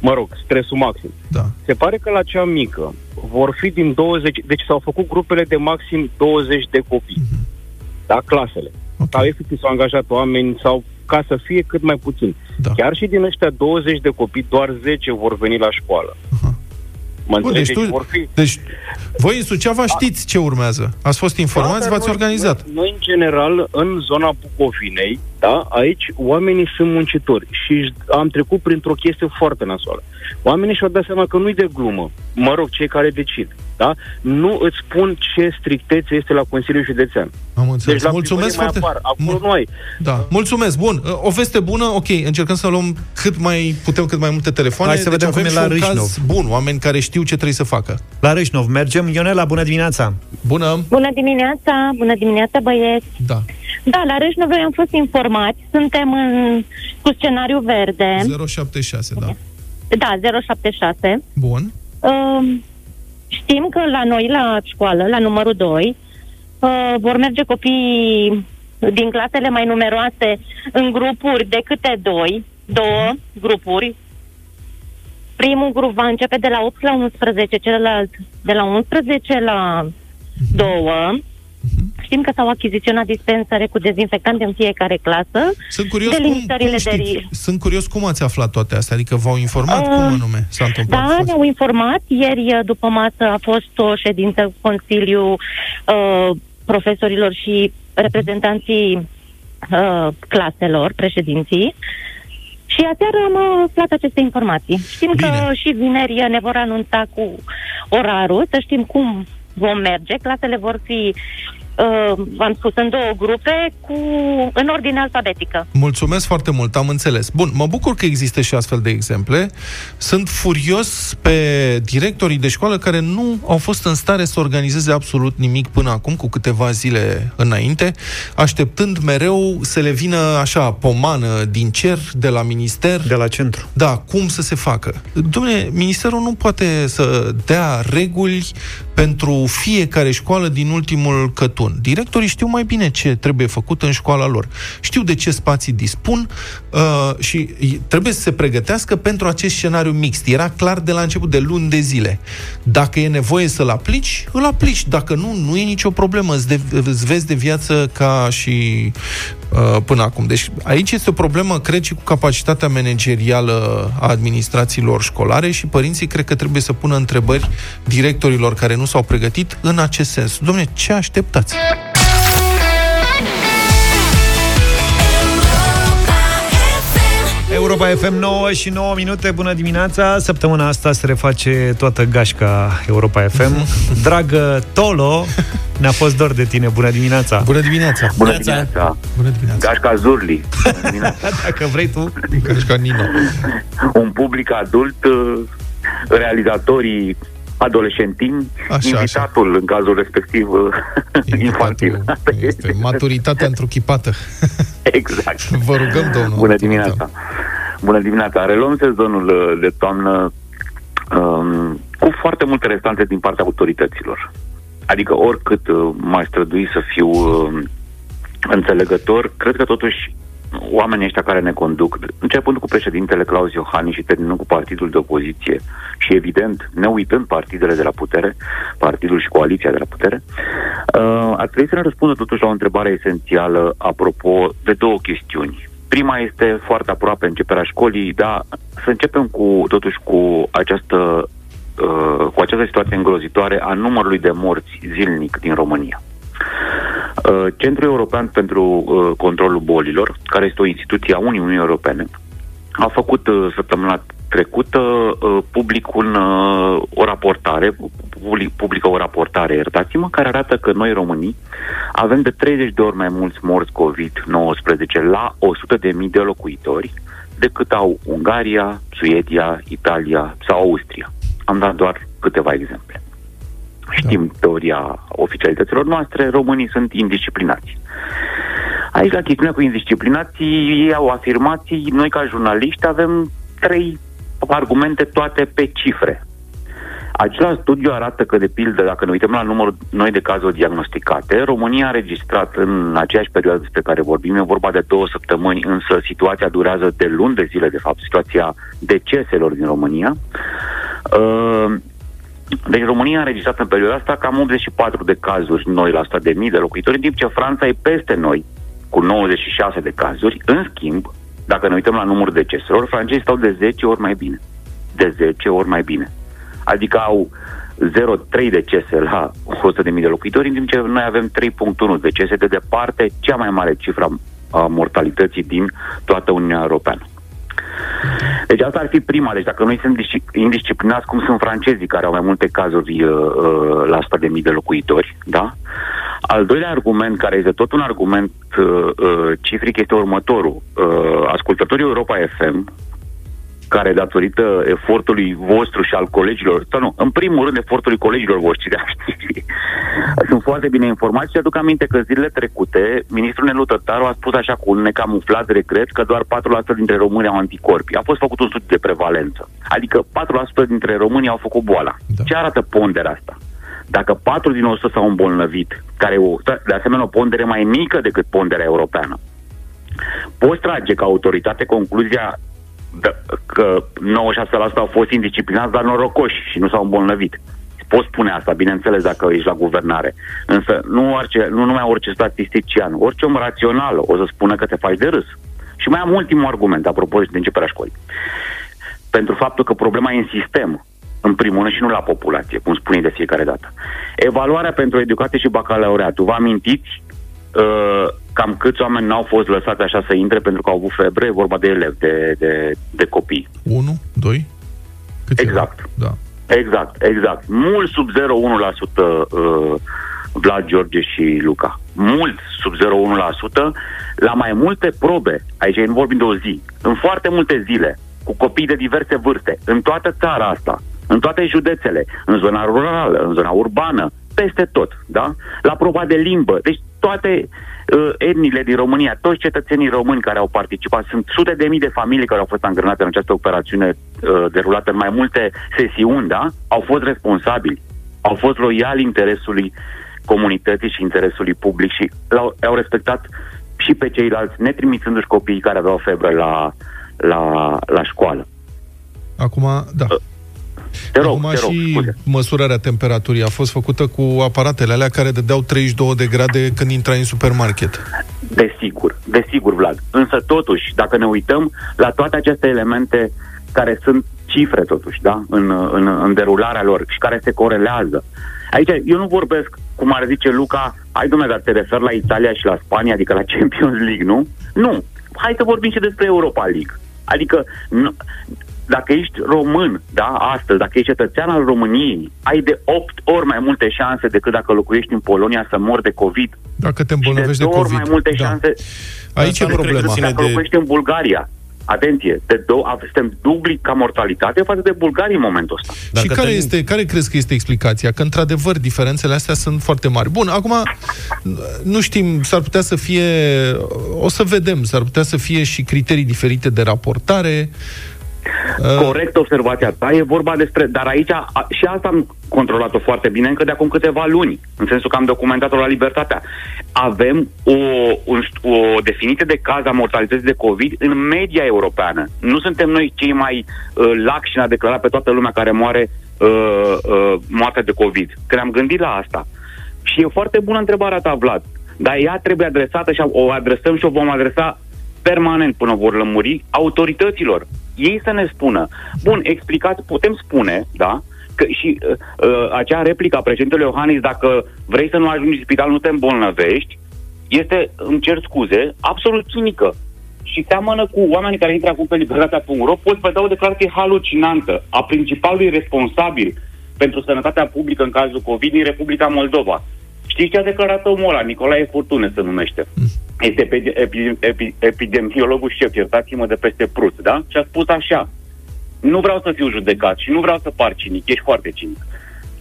Speaker 6: mă rog, stresul maxim.
Speaker 3: Da.
Speaker 6: Se pare că la cea mică vor fi din 20, deci s-au făcut grupele de maxim 20 de copii. Da, clasele.
Speaker 3: Ok.
Speaker 6: Sau efectiv s-au angajat oameni sau ca să fie cât mai puțin.
Speaker 3: Da.
Speaker 6: Chiar și din ăștia 20 de copii, doar 10 vor veni la școală.
Speaker 3: Aha.
Speaker 6: Mă
Speaker 3: Bun, deci,
Speaker 6: înțelegeți?
Speaker 3: tu,
Speaker 6: vor fi
Speaker 3: deci voi în Suceava știți ce urmează. Ați fost informați,
Speaker 6: dar
Speaker 3: v-ați
Speaker 6: noi-
Speaker 3: organizat.
Speaker 6: Noi, noi, în general, în zona Bucovinei, da, aici oamenii sunt muncitori și își- am trecut printr-o chestie foarte nasoală. Oamenii și-au dat seama că nu-i de glumă. Mă rog, cei care decid. Da? Nu îți spun ce strictețe este la Consiliul Județean.
Speaker 3: Am înțeles.
Speaker 6: Deci la
Speaker 3: Mulțumesc
Speaker 6: primărie
Speaker 3: foarte
Speaker 6: mai apar. Acolo
Speaker 3: Mul-
Speaker 6: nu ai.
Speaker 3: Da, mulțumesc. Bun, o veste bună, ok, încercăm să luăm cât mai putem cât mai multe telefoane.
Speaker 1: Hai să vedem
Speaker 3: deci
Speaker 1: cum
Speaker 3: avem
Speaker 1: e
Speaker 3: și
Speaker 1: la
Speaker 3: un
Speaker 1: Râșnov.
Speaker 3: caz bun, oameni care știu ce trebuie să facă.
Speaker 1: La Râșnov mergem. Ionela, bună dimineața!
Speaker 3: Bună,
Speaker 7: Bună dimineața, bună dimineața băieți.
Speaker 3: da,
Speaker 7: Da, la Râșnov noi am fost informați, suntem în, cu scenariu verde,
Speaker 3: 076, da.
Speaker 7: Da, 076.
Speaker 3: Bun,
Speaker 7: Uh, știm că la noi, la școală, la numărul 2, uh, vor merge copii din clasele mai numeroase în grupuri de câte doi, două grupuri. Primul grup va începe de la 8 la 11, celălalt de la 11 la 2. Știm că s-au achiziționat dispensare cu dezinfectant în fiecare clasă.
Speaker 3: sunt curios cum,
Speaker 7: Delimitările
Speaker 3: cum
Speaker 7: de
Speaker 3: știți,
Speaker 7: ri-
Speaker 3: sunt curios cum ați aflat toate astea, adică v-au informat,
Speaker 7: Uh,
Speaker 3: cum anume s-a întâmplat?
Speaker 7: Da, ne-au informat. Ieri, uh, după masă, a fost o ședință cu Consiliul uh, profesorilor și reprezentanții uh, claselor, președinții. Și aseară am uh, aflat aceste informații. Știm
Speaker 3: Bine.
Speaker 7: că și vineri ne vor anunța cu orarul, să știm cum vom merge. Clasele vor fi uh, v-am spus, în două grupe, cu, în ordine alfabetică.
Speaker 3: Mulțumesc foarte mult, am înțeles. Bun, mă bucur că există și astfel de exemple. Sunt furios pe directorii de școală care nu au fost în stare să organizeze absolut nimic până acum, cu câteva zile înainte, așteptând mereu să le vină așa pomană din cer, de la minister.
Speaker 1: De la centru.
Speaker 3: Da, cum să se facă. Dom'le, ministerul nu poate să dea reguli pentru fiecare școală din ultimul cătun. Directorii știu mai bine ce trebuie făcut în școala lor. Știu de ce spații dispun uh, și trebuie să se pregătească pentru acest scenariu mixt. Era clar de la început, de luni de zile. Dacă e nevoie să-l aplici, îl aplici. Dacă nu, nu e nicio problemă. Îți, de, îți vezi de viață ca și uh, până acum. Deci aici este o problemă, cred, și cu capacitatea managerială a administrațiilor școlare și părinții cred că trebuie să pună întrebări directorilor care nu s-au pregătit în acest sens. Domne, ce așteptați?
Speaker 1: Europa FM 9 și 9 minute, bună dimineața Săptămâna asta se reface toată gașca Europa FM Dragă Tolo, ne-a fost dor de tine, bună dimineața
Speaker 3: Bună dimineața!
Speaker 8: Bună dimineața!
Speaker 3: Bună dimineața!
Speaker 8: Gașca Zurli. Bună dimineața.
Speaker 1: Dacă vrei tu
Speaker 3: Gașca Nino.
Speaker 8: Un public adult, uh, realizatorii adolescentini,
Speaker 3: Așa,
Speaker 8: invitatul în cazul respectiv uh, infantil. Asta
Speaker 3: Este maturitatea întruchipată.
Speaker 8: Exact.
Speaker 3: Vă rugăm, domnul.
Speaker 8: Bună dimineața! Bună dimineața! Reluăm sezonul uh, de toamnă um, cu foarte multe restanțe din partea autorităților. Adică oricât uh, mai strădui să fiu uh, înțelegător, cred că totuși oamenii ăștia care ne conduc, începând cu președintele Claus Iohannis și terminând cu partidul de opoziție și evident ne uitând partidele de la putere, partidul și coaliția de la putere, uh, ar trebui să ne răspundă totuși la o întrebare esențială apropo de două chestiuni. Prima este foarte aproape începerea școlii, dar să începem cu totuși cu această uh, cu această situație îngrozitoare a numărului de morți zilnic din România. Uh, Centrul European pentru uh, Controlul Bolilor, care este o instituție a Uniunii Europene, a făcut uh, săptămâna trecută uh, public un, uh, o raportare, public, publică o raportare, iertați-mă, care arată că noi românii avem de 30 de ori mai mulți morți COVID-19 la 100.000 de locuitori decât au Ungaria, Suedia, Italia sau Austria. Am dat doar câteva exemple. Știm teoria oficialităților noastre, românii sunt indisciplinați. Aici, la chestiunea cu indisciplinații, ei au afirmații, noi ca jurnaliști avem trei argumente toate pe cifre. Același studiu arată că, de pildă, dacă ne uităm la numărul noi de cazuri diagnosticate, România a registrat în aceeași perioadă despre care vorbim, e vorba de două săptămâni, însă situația durează de luni de zile, de fapt, situația deceselor din România. Uh, deci România a înregistrat în perioada asta cam 84 de cazuri noi la 100 de mii de locuitori, în timp ce Franța e peste noi, cu 96 de cazuri. În schimb, dacă ne uităm la numărul deceselor, francezii stau de 10 ori mai bine. De 10 ori mai bine. Adică au 0,3 decese la 100 de mii de locuitori, în timp ce noi avem 3,1 decese, de departe cea mai mare cifră a mortalității din toată Uniunea Europeană. Deci asta ar fi prima. Deci dacă noi suntem indisciplinați, cum sunt francezii care au mai multe cazuri uh, uh, la 100 de mii de locuitori, da? Al doilea argument, care este tot un argument uh, uh, cifric, este următorul. Uh, ascultătorii Europa FM, care datorită efortului vostru și al colegilor, sau nu, în primul rând efortului colegilor voștri de a ști, sunt foarte bine informați și aduc aminte că zilele trecute, ministrul Nelu Tătaru a spus așa cu un necamuflat regret că doar 4% dintre români au anticorpi. A fost făcut un studiu de prevalență. Adică 4% dintre români au făcut boala. Da. Ce arată ponderea asta? Dacă 4 din 100 s-au îmbolnăvit, care e o, de asemenea o pondere mai mică decât ponderea europeană, poți trage ca autoritate concluzia da, că 96% au fost indisciplinați, dar norocoși și nu s-au îmbolnăvit. Poți spune asta, bineînțeles, dacă ești la guvernare. Însă nu, orice, nu numai orice statistician, orice om rațional o să spună că te faci de râs. Și mai am ultimul argument, apropo de începerea școlii. Pentru faptul că problema e în sistem, în primul rând și nu la populație, cum spune de fiecare dată. Evaluarea pentru educație și bacalaureatul. Vă amintiți uh, cam câți oameni n-au fost lăsați așa să intre pentru că au avut febră, e vorba de elevi, de, de, de copii.
Speaker 3: 1, 2?
Speaker 8: Câți exact.
Speaker 3: Da.
Speaker 8: Exact, exact. Mult sub 0,1% uh, Vlad, George și Luca. Mult sub 0,1%, la mai multe probe, aici nu vorbim de o zi, în foarte multe zile, cu copii de diverse vârste, în toată țara asta, în toate județele, în zona rurală, în zona urbană, peste tot, da? La proba de limbă. Deci toate uh, etnile din România, toți cetățenii români care au participat, sunt sute de mii de familii care au fost angrenate în această operațiune uh, derulată în mai multe sesiuni, da? Au fost responsabili, au fost loiali interesului comunității și interesului public și l-au, au respectat și pe ceilalți, netrimițându-și copiii care aveau febră la, la, la școală.
Speaker 3: Acum, da. Uh,
Speaker 8: te rog,
Speaker 3: Acum
Speaker 8: te rog,
Speaker 3: și
Speaker 8: scuze.
Speaker 3: măsurarea temperaturii a fost făcută cu aparatele alea care dădeau 32 de grade când intrai în supermarket.
Speaker 8: Desigur, desigur, Vlad. Însă, totuși, dacă ne uităm la toate aceste elemente care sunt cifre, totuși, da? în, în, în derularea lor și care se corelează. Aici, eu nu vorbesc, cum ar zice Luca, hai domnule, dar te refer la Italia și la Spania, adică la Champions League, nu? Nu. Hai să vorbim și despre Europa League. Adică, nu, dacă ești român, da, astăzi, dacă ești cetățean al României, ai de 8 ori mai multe șanse decât dacă locuiești în Polonia să mori de COVID.
Speaker 3: Dacă te
Speaker 8: Și de
Speaker 3: îmbolnăvești de,
Speaker 8: două ori
Speaker 3: COVID.
Speaker 8: mai multe
Speaker 3: da.
Speaker 8: șanse
Speaker 3: Aici e
Speaker 2: Asta nu cred că
Speaker 3: problema.
Speaker 2: ține
Speaker 8: dacă
Speaker 2: de-
Speaker 8: locuiești în Bulgaria. Atenție, de două, suntem dubli ca mortalitate față de Bulgaria în momentul ăsta.
Speaker 2: Dacă
Speaker 3: și care,
Speaker 2: te-
Speaker 3: este, care crezi că este explicația? Că, într-adevăr, diferențele astea sunt foarte mari. Bun, acum, nu știm, s-ar putea să fie, o să vedem, s-ar putea să fie și criterii diferite de raportare. Uh,
Speaker 8: Corect observația ta, e vorba despre... Dar aici, a, și asta am controlat-o foarte bine încă de acum câteva luni, în sensul că am documentat-o la Libertatea. Avem o, un, o definiție de caz a mortalității de COVID în media europeană. Nu suntem noi cei mai uh, laxi în a declara pe toată lumea care moare uh, uh, moartea de COVID. Că ne-am gândit la asta. Și e foarte bună întrebarea ta, Vlad. Dar ea trebuie adresată și o adresăm și o vom adresa permanent până vor lămuri autorităților. Ei să ne spună, bun, explicați, putem spune, da, că și uh, uh, acea replică a președintelui Iohannis, dacă vrei să nu ajungi în spital, nu te îmbolnăvești, este, îmi cer scuze, absolut cinică. Și seamănă cu oamenii care intră acum pe libertatea.ro, pot vedea o declarație halucinantă a principalului responsabil pentru sănătatea publică în cazul COVID din Republica Moldova. Știți ce a declarat omul ăla? Nicolae Furtune se numește. Este epi- epi- epi- epidemiologul șef, iertați-mă de peste Prut, da? Și a spus așa, nu vreau să fiu judecat și nu vreau să par cinic, ești foarte cinic.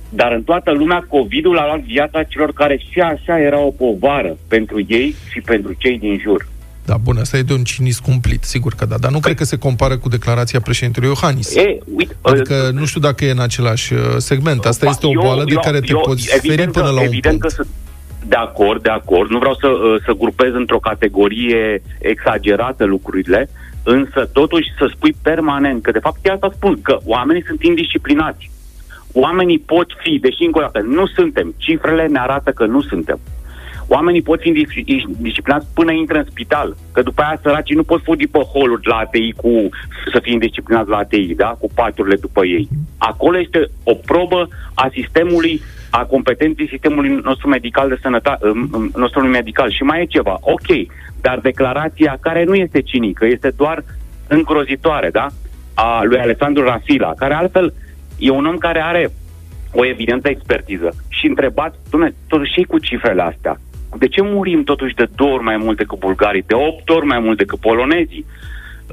Speaker 8: Dar în toată lumea, COVID-ul a luat viața celor care și așa era o povară pentru ei și pentru cei din jur.
Speaker 3: Da, bun, asta e de un cinism cumplit, sigur că da, dar nu cred că se compară cu declarația președintelui Iohannis.
Speaker 8: E, uite,
Speaker 3: Adică nu știu dacă e în același uh, segment. Asta
Speaker 8: Ba,
Speaker 3: este o
Speaker 8: eu-
Speaker 3: boală de
Speaker 8: eu-
Speaker 3: care te
Speaker 8: eu-
Speaker 3: poți
Speaker 8: evident
Speaker 3: feri până
Speaker 8: că,
Speaker 3: la un
Speaker 8: evident
Speaker 3: punct.
Speaker 8: că sunt de acord, de acord. Nu vreau să, uh, să grupez într-o categorie exagerată lucrurile, însă totuși să spui permanent că de fapt chiar asta spun, că oamenii sunt indisciplinați. Oamenii pot fi, deși încă o dată nu suntem, cifrele ne arată că nu suntem. Oamenii pot fi indis- indisciplinați până intră în spital, că după aia săracii nu pot fugi pe holuri la ATI cu, să fie indisciplinați la ATI, da? cu paturile după ei. Acolo este o probă a sistemului, a competenței sistemului nostru medical de sănătate, nostru medical. Și mai e ceva, ok, dar declarația care nu este cinică, este doar îngrozitoare, da? A lui Alessandru Rafila, care altfel e un om care are o evidentă expertiză. Și întrebat, dumne, totuși și cu cifrele astea, de ce murim totuși de două ori mai mult decât bulgarii, de opt ori mai mult decât polonezii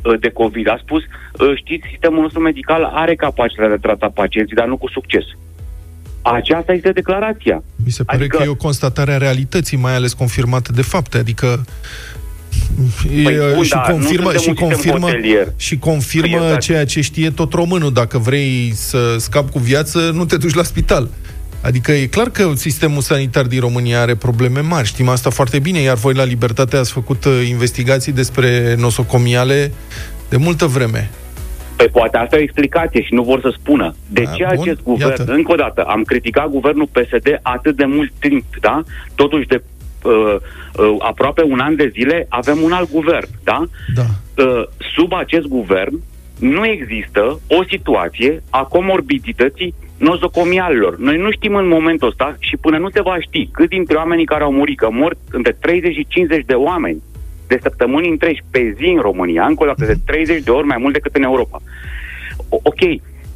Speaker 8: uh, de COVID? A spus, uh, știți, sistemul nostru medical are capacitatea de a trata pacienții, dar nu cu succes. Aceasta este declarația.
Speaker 3: Mi se pare
Speaker 8: Adică-
Speaker 3: că e o constatare a realității, mai ales confirmată de fapte, adică
Speaker 8: Păi,
Speaker 3: e,
Speaker 8: bun,
Speaker 3: și
Speaker 8: dar nu
Speaker 3: confirmă,
Speaker 8: suntem
Speaker 3: și
Speaker 8: un sistem
Speaker 3: confirmă,
Speaker 8: hotelier.
Speaker 3: și confirmă
Speaker 8: Păi, exact.
Speaker 3: ceea ce știe tot românul. Dacă vrei să scapi cu viață, nu te duci la spital. Adică e clar că sistemul sanitar din România are probleme mari, știm asta foarte bine, iar voi la Libertate ați făcut uh, investigații despre nosocomiale de multă vreme.
Speaker 8: Păi poate asta e o explicație și nu vor să spună. De
Speaker 3: Da,
Speaker 8: ce
Speaker 3: bun,
Speaker 8: acest guvern,
Speaker 3: iată.
Speaker 8: încă o dată, am criticat guvernul PSD atât de mult timp, da? Totuși de uh, uh, aproape un an de zile avem un alt guvern, da?
Speaker 3: Da.
Speaker 8: Uh, sub acest guvern nu există o situație a comorbidității nozocomialelor. Noi nu știm în momentul ăsta și până nu se va ști cât dintre oamenii care au murit, că mor între 30 și 50 de oameni de săptămâni întregi pe zi în România, încă o dată de 30 de ori mai mult decât în Europa. O- ok,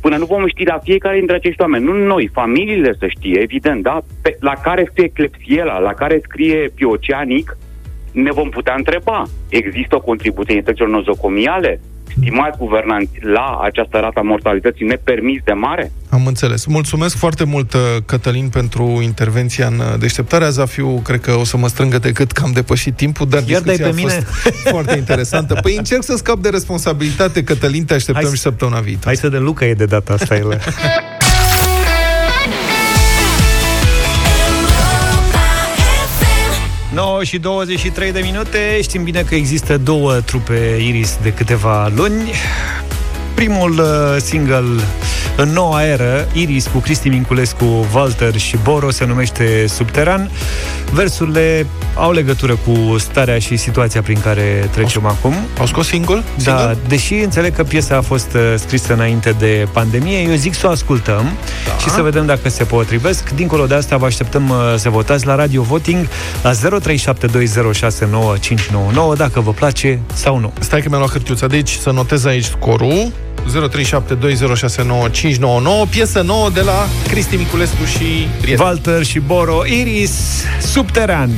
Speaker 8: Până nu vom ști la fiecare dintre acești oameni, nu noi, familiile să știe, evident, da? Pe, la care scrie clepsiela, la care scrie pioceanic, ne vom putea întreba. Există o contribuție infecțiilor nozocomiale? Stimați guvernanți, la această rată a mortalității nepermis de mare?
Speaker 3: Am înțeles. Mulțumesc foarte mult, uh, Cătălin, pentru intervenția în uh, deșteptarea. Zafiu, cred că o să mă strângă decât că am depășit timpul, dar
Speaker 1: Iar dai
Speaker 3: discuția
Speaker 1: pe
Speaker 3: a
Speaker 1: mine?
Speaker 3: fost foarte interesantă. Păi încerc să scap de responsabilitate, Cătălin, te așteptăm
Speaker 1: Hai
Speaker 3: și
Speaker 1: să-
Speaker 3: săptămâna viitoare.
Speaker 1: Hai să de Luca e de data asta, ele. 9 și 23 de minute. Știm bine că există două trupe Iris de câteva luni. Primul uh, single în noua eră, Iris cu Cristi Minculescu, Walter și Boro, se numește Subteran. Versurile au legătură cu starea și situația prin care trecem acum.
Speaker 3: Au scos single?
Speaker 1: Da,
Speaker 3: Single?
Speaker 1: deși înțeleg că piesa a fost uh, scrisă înainte de pandemie, eu zic să o ascultăm da. și să vedem dacă se potrivesc. Dincolo de asta, vă așteptăm uh, să votați la Radio Voting la 0372069599 dacă vă place sau nu.
Speaker 3: Stai că mi-am luat hârtiuța. Deci să notez aici scorul. 0372069599, piesă nouă de la Cristi Miculescu și prieteni.
Speaker 1: Walter și Boro, Iris, Subteran.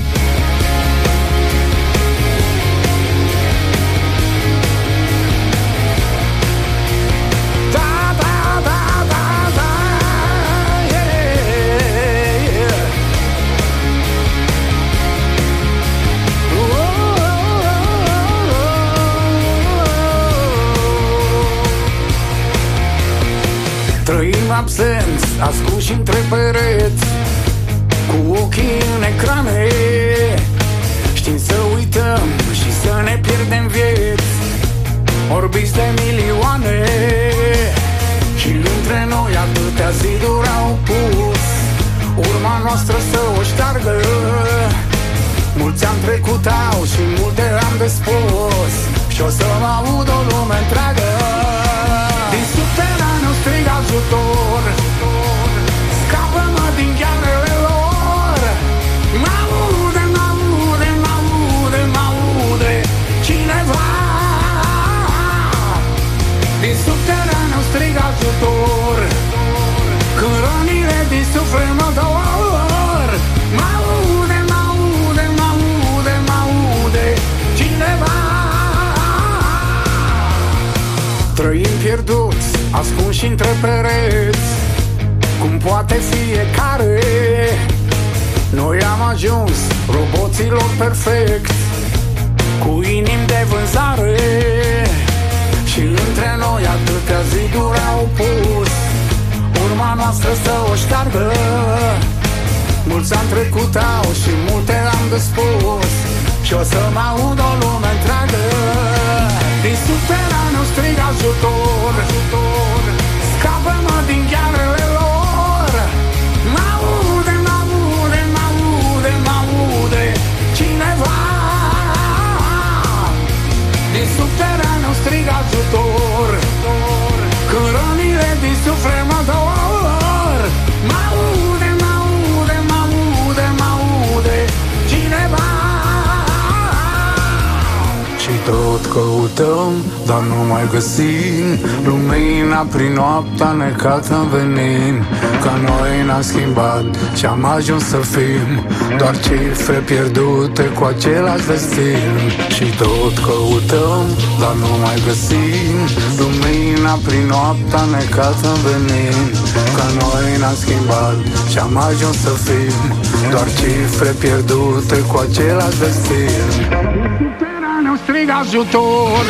Speaker 9: Trăim absenți, ascunși între pereți Cu ochii în ecrane. Știm să uităm și să ne pierdem vieți Orbiți de milioane. Și între noi atâtea ziduri au pus Urma noastră să o șteargă. Mulți am trecut au și multe am de spus Și o să mă aud o lume întreagă. Din subteranul strig ajutor. Scapă-mă din ghearele lor. Mă-aude, mă-aude, mă-aude, mă-aude Cineva. Din subteranul strig ajutor. Când rănile din suflet mă dor. Mă-aude, mă-aude, mă-aude, mă-aude Cineva. Trăim pierduți, ascunși între pereți Cum poate fiecare. Noi am ajuns roboților perfecți Cu inimi de vânzare. Și între noi atâtea ziduri au pus Urma noastră să o șteargă. Mulți am trecut au și multe am de spus Și o să mă aud o lume întreagă. Din subteranul strig ajutor Scapă-mă din ghearele lor. Mă-aude, mă-aude, mă-aude, mă-aude Cineva Din subteranul strig ajutor. Când rănile din suflet mă dor tot căutăm, dar nu mai găsim. Lumina prin noaptea necată în venin. Ca noi n-am schimbat și am ajuns să fim. Doar cifre pierdute cu același destin Și tot căutăm, dar nu mai găsim. Lumina prin noaptea necată în venin. Ca noi n-am schimbat și am ajuns să fim. Doar cifre pierdute cu același destin Subteranul strig ajutor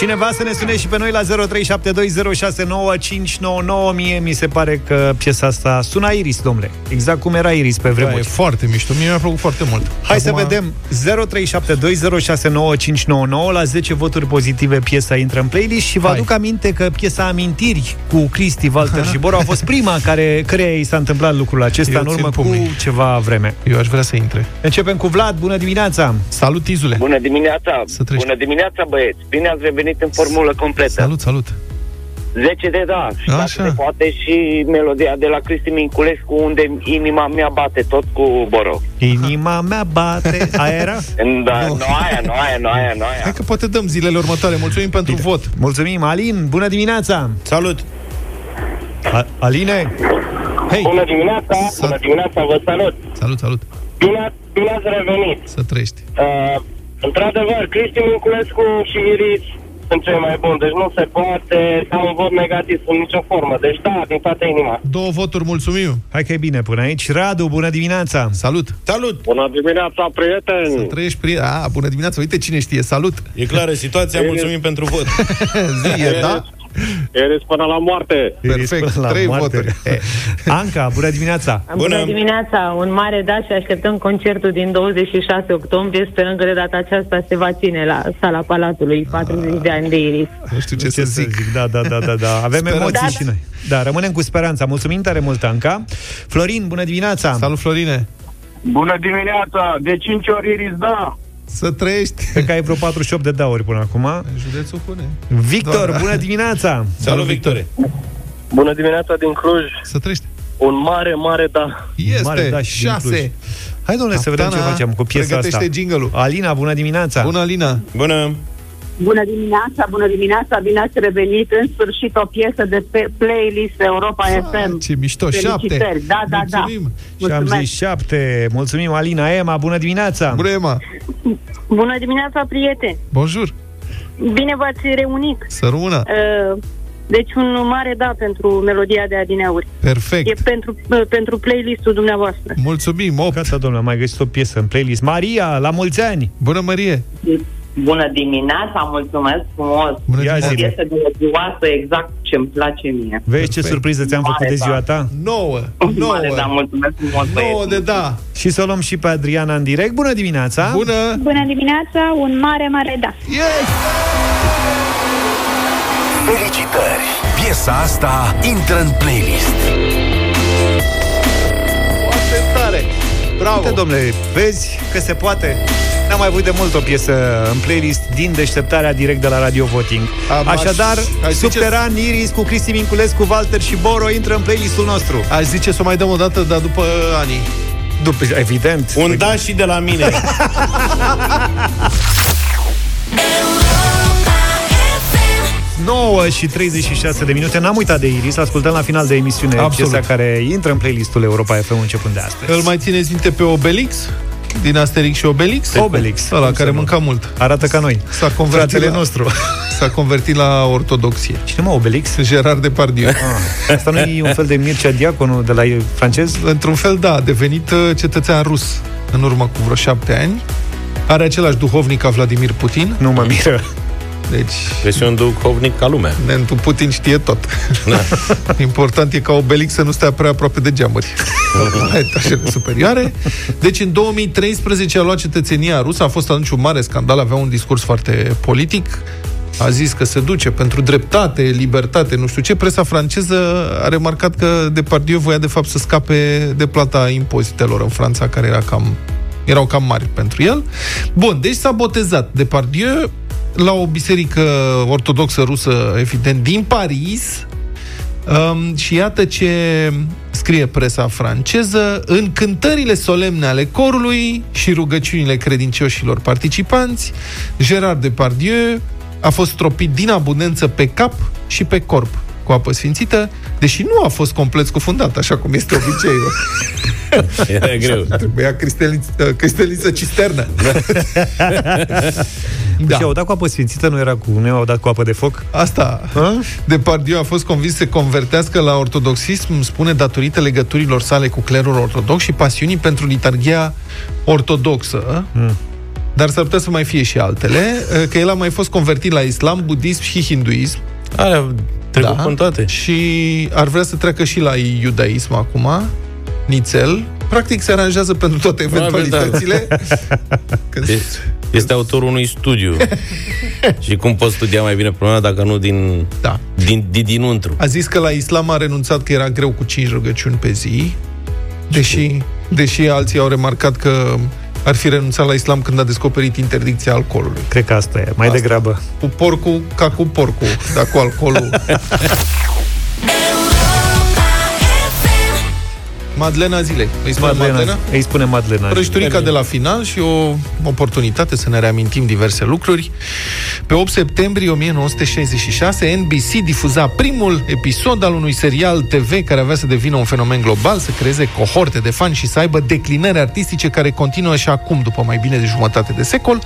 Speaker 9: Cineva Cineva
Speaker 1: să ne sune și pe noi la 0372069599 Mie mi se pare că piesa asta suna Iris, domnule. Exact cum era Iris pe
Speaker 3: Da,
Speaker 1: vremuri.
Speaker 3: e foarte mișto. Mie mi-a plăcut foarte mult.
Speaker 1: Hai să
Speaker 3: Acum-
Speaker 1: vedem 0372069599 La 10 voturi pozitive piesa intră în playlist Și vă
Speaker 3: Hai.
Speaker 1: aduc aminte că piesa Amintiri Cu Cristi, Walter și Boru A fost prima care, care i s-a întâmplat lucrul acesta
Speaker 3: Eu
Speaker 1: În
Speaker 3: țin
Speaker 1: urmă cu
Speaker 3: pumnii.
Speaker 1: ceva vreme
Speaker 3: Eu aș vrea să intre.
Speaker 1: Începem cu Vlad, bună dimineața
Speaker 3: Salut, Izule!
Speaker 5: Bună dimineața!
Speaker 3: Să trăiești.
Speaker 5: Bună dimineața, băieți! Bine ați revenit în formulă completă.
Speaker 3: Salut, salut!
Speaker 5: 10 de da, și dacă
Speaker 3: Așa.
Speaker 5: se poate și melodia de la Cristi Minculescu, unde inima mea bate tot cu Boro.
Speaker 1: Inima mea bate Aia era?
Speaker 5: Da, nu aia, nu aia, nu aia, nu aia.
Speaker 3: Hai că poate dăm zilele următoare. Mulțumim pentru vot.
Speaker 1: Mulțumim, Alin, bună dimineața
Speaker 2: Salut!
Speaker 1: A- Aline Hei,
Speaker 5: Bună dimineața, bună dimineața, vă salut!
Speaker 3: Salut, salut!
Speaker 5: Bine, bine ați revenit!
Speaker 3: Să trăiești.
Speaker 5: Uh, într-adevăr, Cristi Minculescu și Iris sunt cei mai buni, deci nu se poate da un vot negativ în nicio formă. Deci da, din toată inima.
Speaker 3: Două voturi, mulțumim!
Speaker 1: hai că e bine până aici Radu, bună dimineața
Speaker 3: Salut!
Speaker 2: Salut!
Speaker 5: Bună dimineața,
Speaker 3: Să
Speaker 5: prieteni!
Speaker 3: trăiești, prieten. A, bună dimineața, uite cine știe, salut!
Speaker 2: E clară situația, mulțumim pentru vot.
Speaker 3: Zi, e, da?
Speaker 5: Eres până la moarte!
Speaker 3: Perfect,
Speaker 1: Până la
Speaker 3: trei
Speaker 1: moarte.
Speaker 3: voturi. E,
Speaker 1: Anca, bună dimineața
Speaker 7: Bună.
Speaker 2: Bună.
Speaker 7: dimineața, un mare da și așteptăm concertul din 26 octombrie. Sperăm că de data aceasta se va ține la sala Palatului 40 de ani de Iris.
Speaker 3: Nu știu ce,
Speaker 1: Ce
Speaker 3: să zic.
Speaker 1: Da, da, da, da, da. Avem
Speaker 3: Speranța.
Speaker 1: emoții
Speaker 7: Da,
Speaker 1: și noi. Da, rămânem cu speranța. Mulțumim tare mult, Anca. Florin, bună dimineața.
Speaker 3: Salut, Florine!
Speaker 5: Bună dimineața! De 5 ori Iris, da!
Speaker 3: Să trăiești!
Speaker 1: Cred că ai vreo 48 de dauri până acum.
Speaker 3: Județul pune.
Speaker 1: Victor,
Speaker 3: Da.
Speaker 1: bună dimineața.
Speaker 2: Salut, Victore!
Speaker 5: Bună dimineața din Cluj!
Speaker 3: Să trăiești.
Speaker 5: Un mare, mare da!
Speaker 3: Este,
Speaker 1: Mare, da, și din
Speaker 3: șase.
Speaker 1: Cluj. Hai, domnule, să vedem ce
Speaker 3: Captana
Speaker 1: facem cu piesa asta.
Speaker 3: pregătește jingle-ul.
Speaker 1: Alina, bună dimineața.
Speaker 3: Bună, Alina!
Speaker 2: Bună!
Speaker 10: Bună dimineața, bună dimineața, bine ați revenit. În sfârșit o piesă de pe playlist Europa FM.
Speaker 3: Ce mișto, șapte!
Speaker 10: Felicitări, da, da, da.
Speaker 3: Mulțumim.
Speaker 1: Și am
Speaker 10: Mulțumesc.
Speaker 1: zis șapte. Mulțumim, Alina. Emma, bună dimineața.
Speaker 3: Bună, Emma!
Speaker 7: Bună dimineața, prieteni!
Speaker 3: Bonjour!
Speaker 7: Bine v-ați reunit!
Speaker 3: Să rămână!
Speaker 7: Uh, Deci un mare da pentru melodia de adineauri. E
Speaker 3: Perfect!
Speaker 7: pentru, uh, pentru playlistul dumneavoastră.
Speaker 3: Mulțumim, 8!
Speaker 1: Gata, domnule, am mai găsit o piesă în playlist. Maria, la mulți ani.
Speaker 3: Bună, Marie!
Speaker 10: Bună dimineața, mulțumesc frumos.
Speaker 3: Bună
Speaker 1: Ia
Speaker 3: dimineața!
Speaker 1: zi.
Speaker 10: Este melodioasă exact ce-mi place mie.
Speaker 1: Vezi ce
Speaker 3: Perfect.
Speaker 1: surpriză ți-am făcut
Speaker 10: Mare,
Speaker 1: de ziua
Speaker 10: da.
Speaker 1: ta?
Speaker 3: 9!
Speaker 10: Mare, da,
Speaker 3: 9!
Speaker 10: mulțumesc frumos,
Speaker 3: 9
Speaker 10: băieți.
Speaker 3: de da!
Speaker 1: Și să o luăm și pe Adriana în direct. Bună dimineața!
Speaker 3: Bună!
Speaker 7: Bună dimineața, un mare, mare da!
Speaker 3: Yes!
Speaker 11: Felicitări! Piesa asta intră în playlist.
Speaker 3: Foarte tare! Bravo!
Speaker 1: Uite, domnule, vezi că se poate? N-am mai avut de mult o piesă în playlist din deșteptarea direct de la Radio Voting.
Speaker 3: Am aș-
Speaker 1: Așadar,
Speaker 3: aș zice-
Speaker 1: Subteran, Iris cu Cristi Minculescu, Walter și Boro intră în playlistul nostru.
Speaker 3: Aș zice să o mai dăm o dată, dar după anii.
Speaker 1: După, evident.
Speaker 2: Un da și de la mine.
Speaker 1: 9 și 36 de minute. N-am uitat de Iris, ascultăm la final de emisiune
Speaker 3: Absolut.
Speaker 1: piesa care intră în playlistul Europa FM începând de astăzi.
Speaker 3: Îl mai țineți minte pe Obelix? Din Asterix și Obelix?
Speaker 1: Obelix.
Speaker 3: Ăla
Speaker 1: Cum
Speaker 3: care
Speaker 1: să nu?
Speaker 3: mânca mult.
Speaker 1: Arată ca noi.
Speaker 3: S-a convertit
Speaker 1: Fratele
Speaker 3: la,
Speaker 1: nostru.
Speaker 3: S-a convertit la ortodoxie.
Speaker 1: Cine mă, Obelix?
Speaker 3: Gerard Depardieu.
Speaker 1: Ah, asta nu e un fel de Mircea Diaconu de la francez?
Speaker 3: Într-un fel, da, a devenit uh, cetățean rus în urmă cu vreo șapte ani. Are același duhovnic ca Vladimir Putin.
Speaker 1: Nu mă miră.
Speaker 3: Deci,
Speaker 2: Este un duhovnic ca lumea.
Speaker 3: Nentu Putin știe tot. Important e ca Obelix să nu stea prea aproape de geamuri. La etajele superioare. Deci, în 2013 a luat cetățenia rusă. A fost atunci un mare scandal. Avea un discurs foarte politic. A zis că se duce pentru dreptate, libertate, nu știu ce. Presa franceză a remarcat că Depardieu voia de fapt să scape de plata impozitelor în Franța, care era cam, erau cam mari pentru el. Bun, deci s-a botezat Depardieu la o biserică ortodoxă rusă, evident, din Paris. Um, și iată ce scrie presa franceză. În cântările solemne ale corului și rugăciunile credincioșilor participanți, Gerard Depardieu a fost stropit din abundență pe cap și pe corp cu apă sfințită, deși nu a fost complet scufundat, așa cum este obiceiul.
Speaker 2: Era greu.
Speaker 3: Trebuia cristaliță, cristaliță cisternă.
Speaker 1: Da. Și au dat cu apă sfințită, nu era cu, nu au dat cu apă de foc?
Speaker 3: Asta. Depardieu a fost convins să se convertească la ortodoxism, spune, datorită legăturilor sale cu clerul ortodox și pasiunii pentru liturghia ortodoxă.
Speaker 1: Mm.
Speaker 3: dar s-ar putea să mai fie și altele, uh, că el a mai fost convertit la islam, budism și hinduism.
Speaker 2: Alea trecut da. în toate.
Speaker 3: Și ar vrea să treacă și la iudaism acum, nițel. Practic se aranjează pentru toate
Speaker 2: Probabil, da.
Speaker 3: eventualitățile. Când...
Speaker 2: Este, este autorul unui studiu. și cum poți studia mai bine problema dacă nu din,
Speaker 3: Da.
Speaker 2: din, din dinăuntru?
Speaker 3: A zis că la islam a renunțat că era greu cu 5 rugăciuni pe zi, deși, deși alții au remarcat că ar fi renunțat la islam când a descoperit interdicția alcoolului.
Speaker 1: Cred că asta e, mai
Speaker 3: Asta.
Speaker 1: degrabă.
Speaker 3: Cu porcul ca cu porcul, dar cu alcoolul. Madlena zilei. Îi spune Madlena? Madlena?
Speaker 1: Îi spune Madlena.
Speaker 3: Prăjiturica de la final și o oportunitate să ne reamintim diverse lucruri. Pe 8 septembrie 1966, NBC difuza primul episod al unui serial TV care avea să devină un fenomen global, să creeze cohorte de fani și să aibă declinări artistice care continuă și acum, după mai bine de jumătate de secol.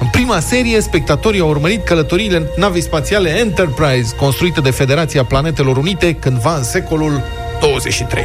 Speaker 3: În prima serie, spectatorii au urmărit călătoriile navei spațiale Enterprise, construită de Federația Planetelor Unite, cândva în secolul 23.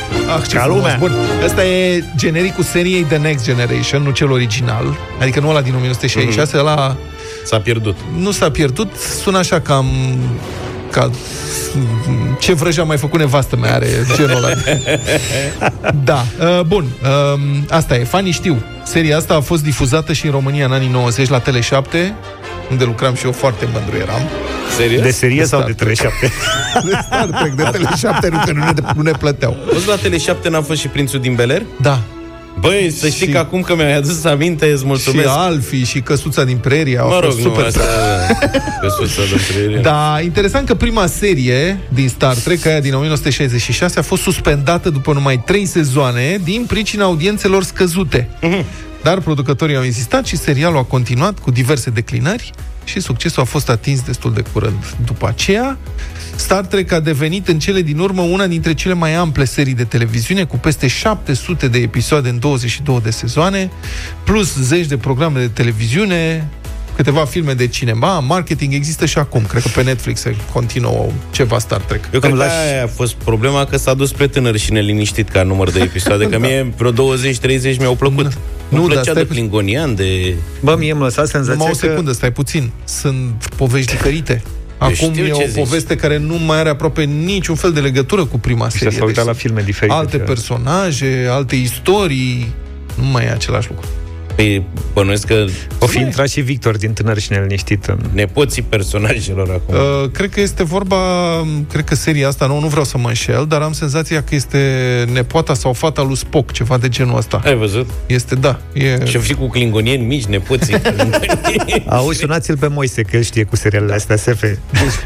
Speaker 3: Ah, ce
Speaker 1: Ca
Speaker 3: frumos.
Speaker 1: lumea.
Speaker 3: Bun. Ăsta e genericul seriei The Next Generation, nu cel original. Adică nu ăla din 1966,
Speaker 1: Mhm.
Speaker 3: ăla
Speaker 2: S-a pierdut.
Speaker 3: nu s-a pierdut. Sună așa cam... Ca ce vrăja mai făcut nevastă mea are genul ăla. Da, uh, bun. Uh, asta e, fanii știu. Seria asta a fost difuzată și în România în anii 90 la Tele7, unde lucram și eu foarte mândru eram.
Speaker 2: Serios?
Speaker 1: De serie sau de
Speaker 3: Star Trek.
Speaker 1: 37?
Speaker 3: De Star Trek, de Tele7, nu, că nu ne, nu ne plăteau.
Speaker 2: Văzut la Tele7 n-a fost și Prințul din Beler?
Speaker 3: Da,
Speaker 2: Băi, să știi
Speaker 3: Și-
Speaker 2: că acum că mi-ai adus aminte, îți mulțumesc.
Speaker 3: Și Alfie și Căsuța din Prerie au
Speaker 2: mă rog,
Speaker 3: fost
Speaker 2: nu,
Speaker 3: super
Speaker 2: asta... Pe suța de trăire.
Speaker 3: Da, interesant că prima serie din Star Trek, aia din 1966, a fost suspendată după numai trei sezoane din pricina audiențelor scăzute. Dar producătorii au insistat și serialul a continuat cu diverse declinări și succesul a fost atins destul de curând. După aceea, Star Trek a devenit în cele din urmă una dintre cele mai ample serii de televiziune, cu peste 700 de episoade în 22 de sezoane, plus zeci de programe de televiziune, câteva filme de cinema, marketing există și acum. Cred că pe Netflix se continuă ceva Star Trek.
Speaker 2: Eu cred
Speaker 1: Îmi
Speaker 2: că
Speaker 1: lași-
Speaker 2: aia a fost problema că s-a dus spre tânăr și neliniștit ca număr de episoade, că mie vreo 20-30 mi-au plăcut.
Speaker 3: Nu,
Speaker 2: Nu,
Speaker 3: dar
Speaker 2: plăcea
Speaker 3: stai
Speaker 2: de
Speaker 3: pu-
Speaker 2: klingonian, de...
Speaker 1: Bă, mie îmi lăsa senzația
Speaker 3: Numai o
Speaker 1: că...
Speaker 3: secundă, stai puțin. Sunt povești diferite. Acum
Speaker 2: știu
Speaker 3: e
Speaker 2: ce
Speaker 3: o
Speaker 2: zici.
Speaker 3: poveste care nu mai are aproape niciun fel de legătură cu prima
Speaker 1: Și
Speaker 3: serie.
Speaker 1: s-a uitat
Speaker 3: Deci
Speaker 1: la filme diferite.
Speaker 3: alte
Speaker 1: ce-
Speaker 3: personaje, alte istorii. Nu mai e același lucru.
Speaker 2: Păi, bănuiesc că
Speaker 1: O fi intrat și Victor din tânăr și neliniștit în...
Speaker 2: nepoții personajelor acum.
Speaker 3: Uh, cred că este vorba, cred că seria asta, nu, nu vreau să mă înșel, dar am senzația că este nepoata sau fata lui Spock, ceva de genul ăsta.
Speaker 2: Ai văzut?
Speaker 3: Este, da, e...
Speaker 2: Și fi cu klingonieni mici, nepoții.
Speaker 1: Auzi, sunați-l pe Moise, că el știe cu serialele astea, SF.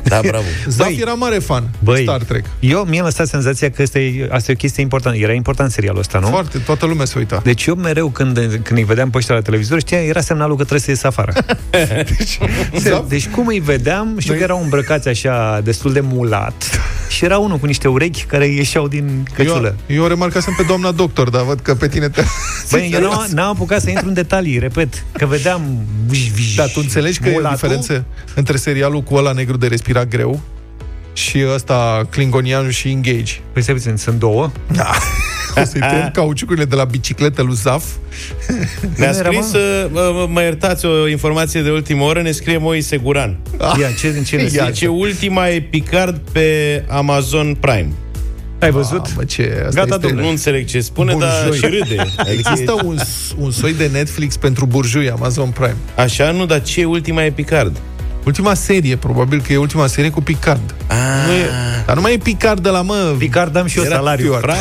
Speaker 2: da, bravo.
Speaker 3: Zaf
Speaker 1: Băi,
Speaker 3: era mare fan
Speaker 1: băi.
Speaker 3: de Star Trek.
Speaker 1: Eu, mie mi-a lăsat senzația că asta e, asta e o chestie importantă. Era important serialul ăsta, nu?
Speaker 3: Foarte, toată lumea se uita.
Speaker 1: Deci eu mereu când, când îi vedeam pe ăștia la televizor, știa, era semnalul că trebuie să ies afară.
Speaker 3: Zaf?
Speaker 1: Deci cum îi vedeam, știu
Speaker 3: Noi-
Speaker 1: că erau îmbrăcați așa destul de mulat și era unul cu niște urechi care ieșeau din căciulă.
Speaker 3: Eu, eu o remarcasem pe doamna doctor, dar văd că pe tine te...
Speaker 1: Băi, eu n-am, n-am apucat să intru în detalii, repet, că vedeam... Viș, viș,
Speaker 3: Da, tu înțelegi că e o
Speaker 1: mulatul?
Speaker 3: diferență între serialul cu ăla negru de respirat greu și ăsta Klingonian și Engage.
Speaker 1: Păi stai puțin, sunt două.
Speaker 3: Da. O să-i tăiem cauciucurile de la bicicletă lui Zaf.
Speaker 2: Ne-a
Speaker 1: Nu era,
Speaker 2: scris,
Speaker 1: mă?
Speaker 2: uh, mă, mă iertați, o informație de ultimă oră, ne scrie Moise Guran.
Speaker 1: Ia, ce, din ce ne
Speaker 3: Ia,
Speaker 1: scrie?
Speaker 2: Zice, ultima e Picard pe Amazon Prime.
Speaker 1: Ai văzut?
Speaker 3: Mă, ce, asta
Speaker 1: Gata,
Speaker 3: este...
Speaker 1: domnule.
Speaker 2: Nu înțeleg ce spune,
Speaker 3: Bun
Speaker 2: dar
Speaker 3: joi.
Speaker 2: și râde. Adică
Speaker 3: Există un, un soi de Netflix pentru burjui, Amazon Prime.
Speaker 2: Așa, nu, dar ce e ultima e Picard?
Speaker 3: Ultima serie, probabil că e ultima serie cu Picard. Nu e, dar nu mai e Picard de la, mă...
Speaker 1: Picard am și eu
Speaker 3: Era
Speaker 1: salariu.
Speaker 3: Stewart.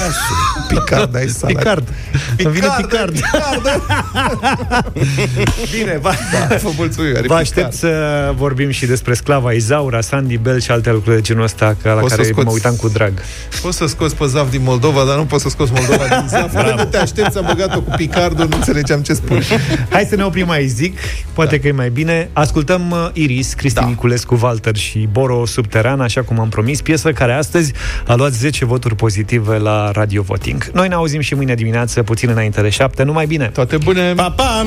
Speaker 3: Picard, ai salariu.
Speaker 1: Picard. Îmi vine
Speaker 3: Picard,
Speaker 1: Picard. Bine, va,
Speaker 3: Da, vă mulțumim, are
Speaker 1: vă
Speaker 3: Picard.
Speaker 1: aștept să vorbim și despre sclava Izaura, Sandy Bell și alte lucruri de genul ăsta, ca la
Speaker 3: Poți să
Speaker 1: care
Speaker 3: scoți-
Speaker 1: mă uitam cu drag.
Speaker 3: Poți să scoți pe Zaf din Moldova, dar nu poți să scoți Moldova din Zaf. Până nu te aștepți, am băgat-o cu Picardul, nu înțelegeam ce spune.
Speaker 1: Hai să ne oprim aici, zic. Poate da. că e mai bine. Ascultăm uh, Iris, Cristi da. Niculescu, Walter și Boro Subteran, așa cum am promis, piesă care astăzi a luat 10 voturi pozitive la Radio Voting. Noi ne auzim și mâine dimineață, puțin înainte de 7. Numai bine!
Speaker 3: Toate bune!
Speaker 2: Pa, pa!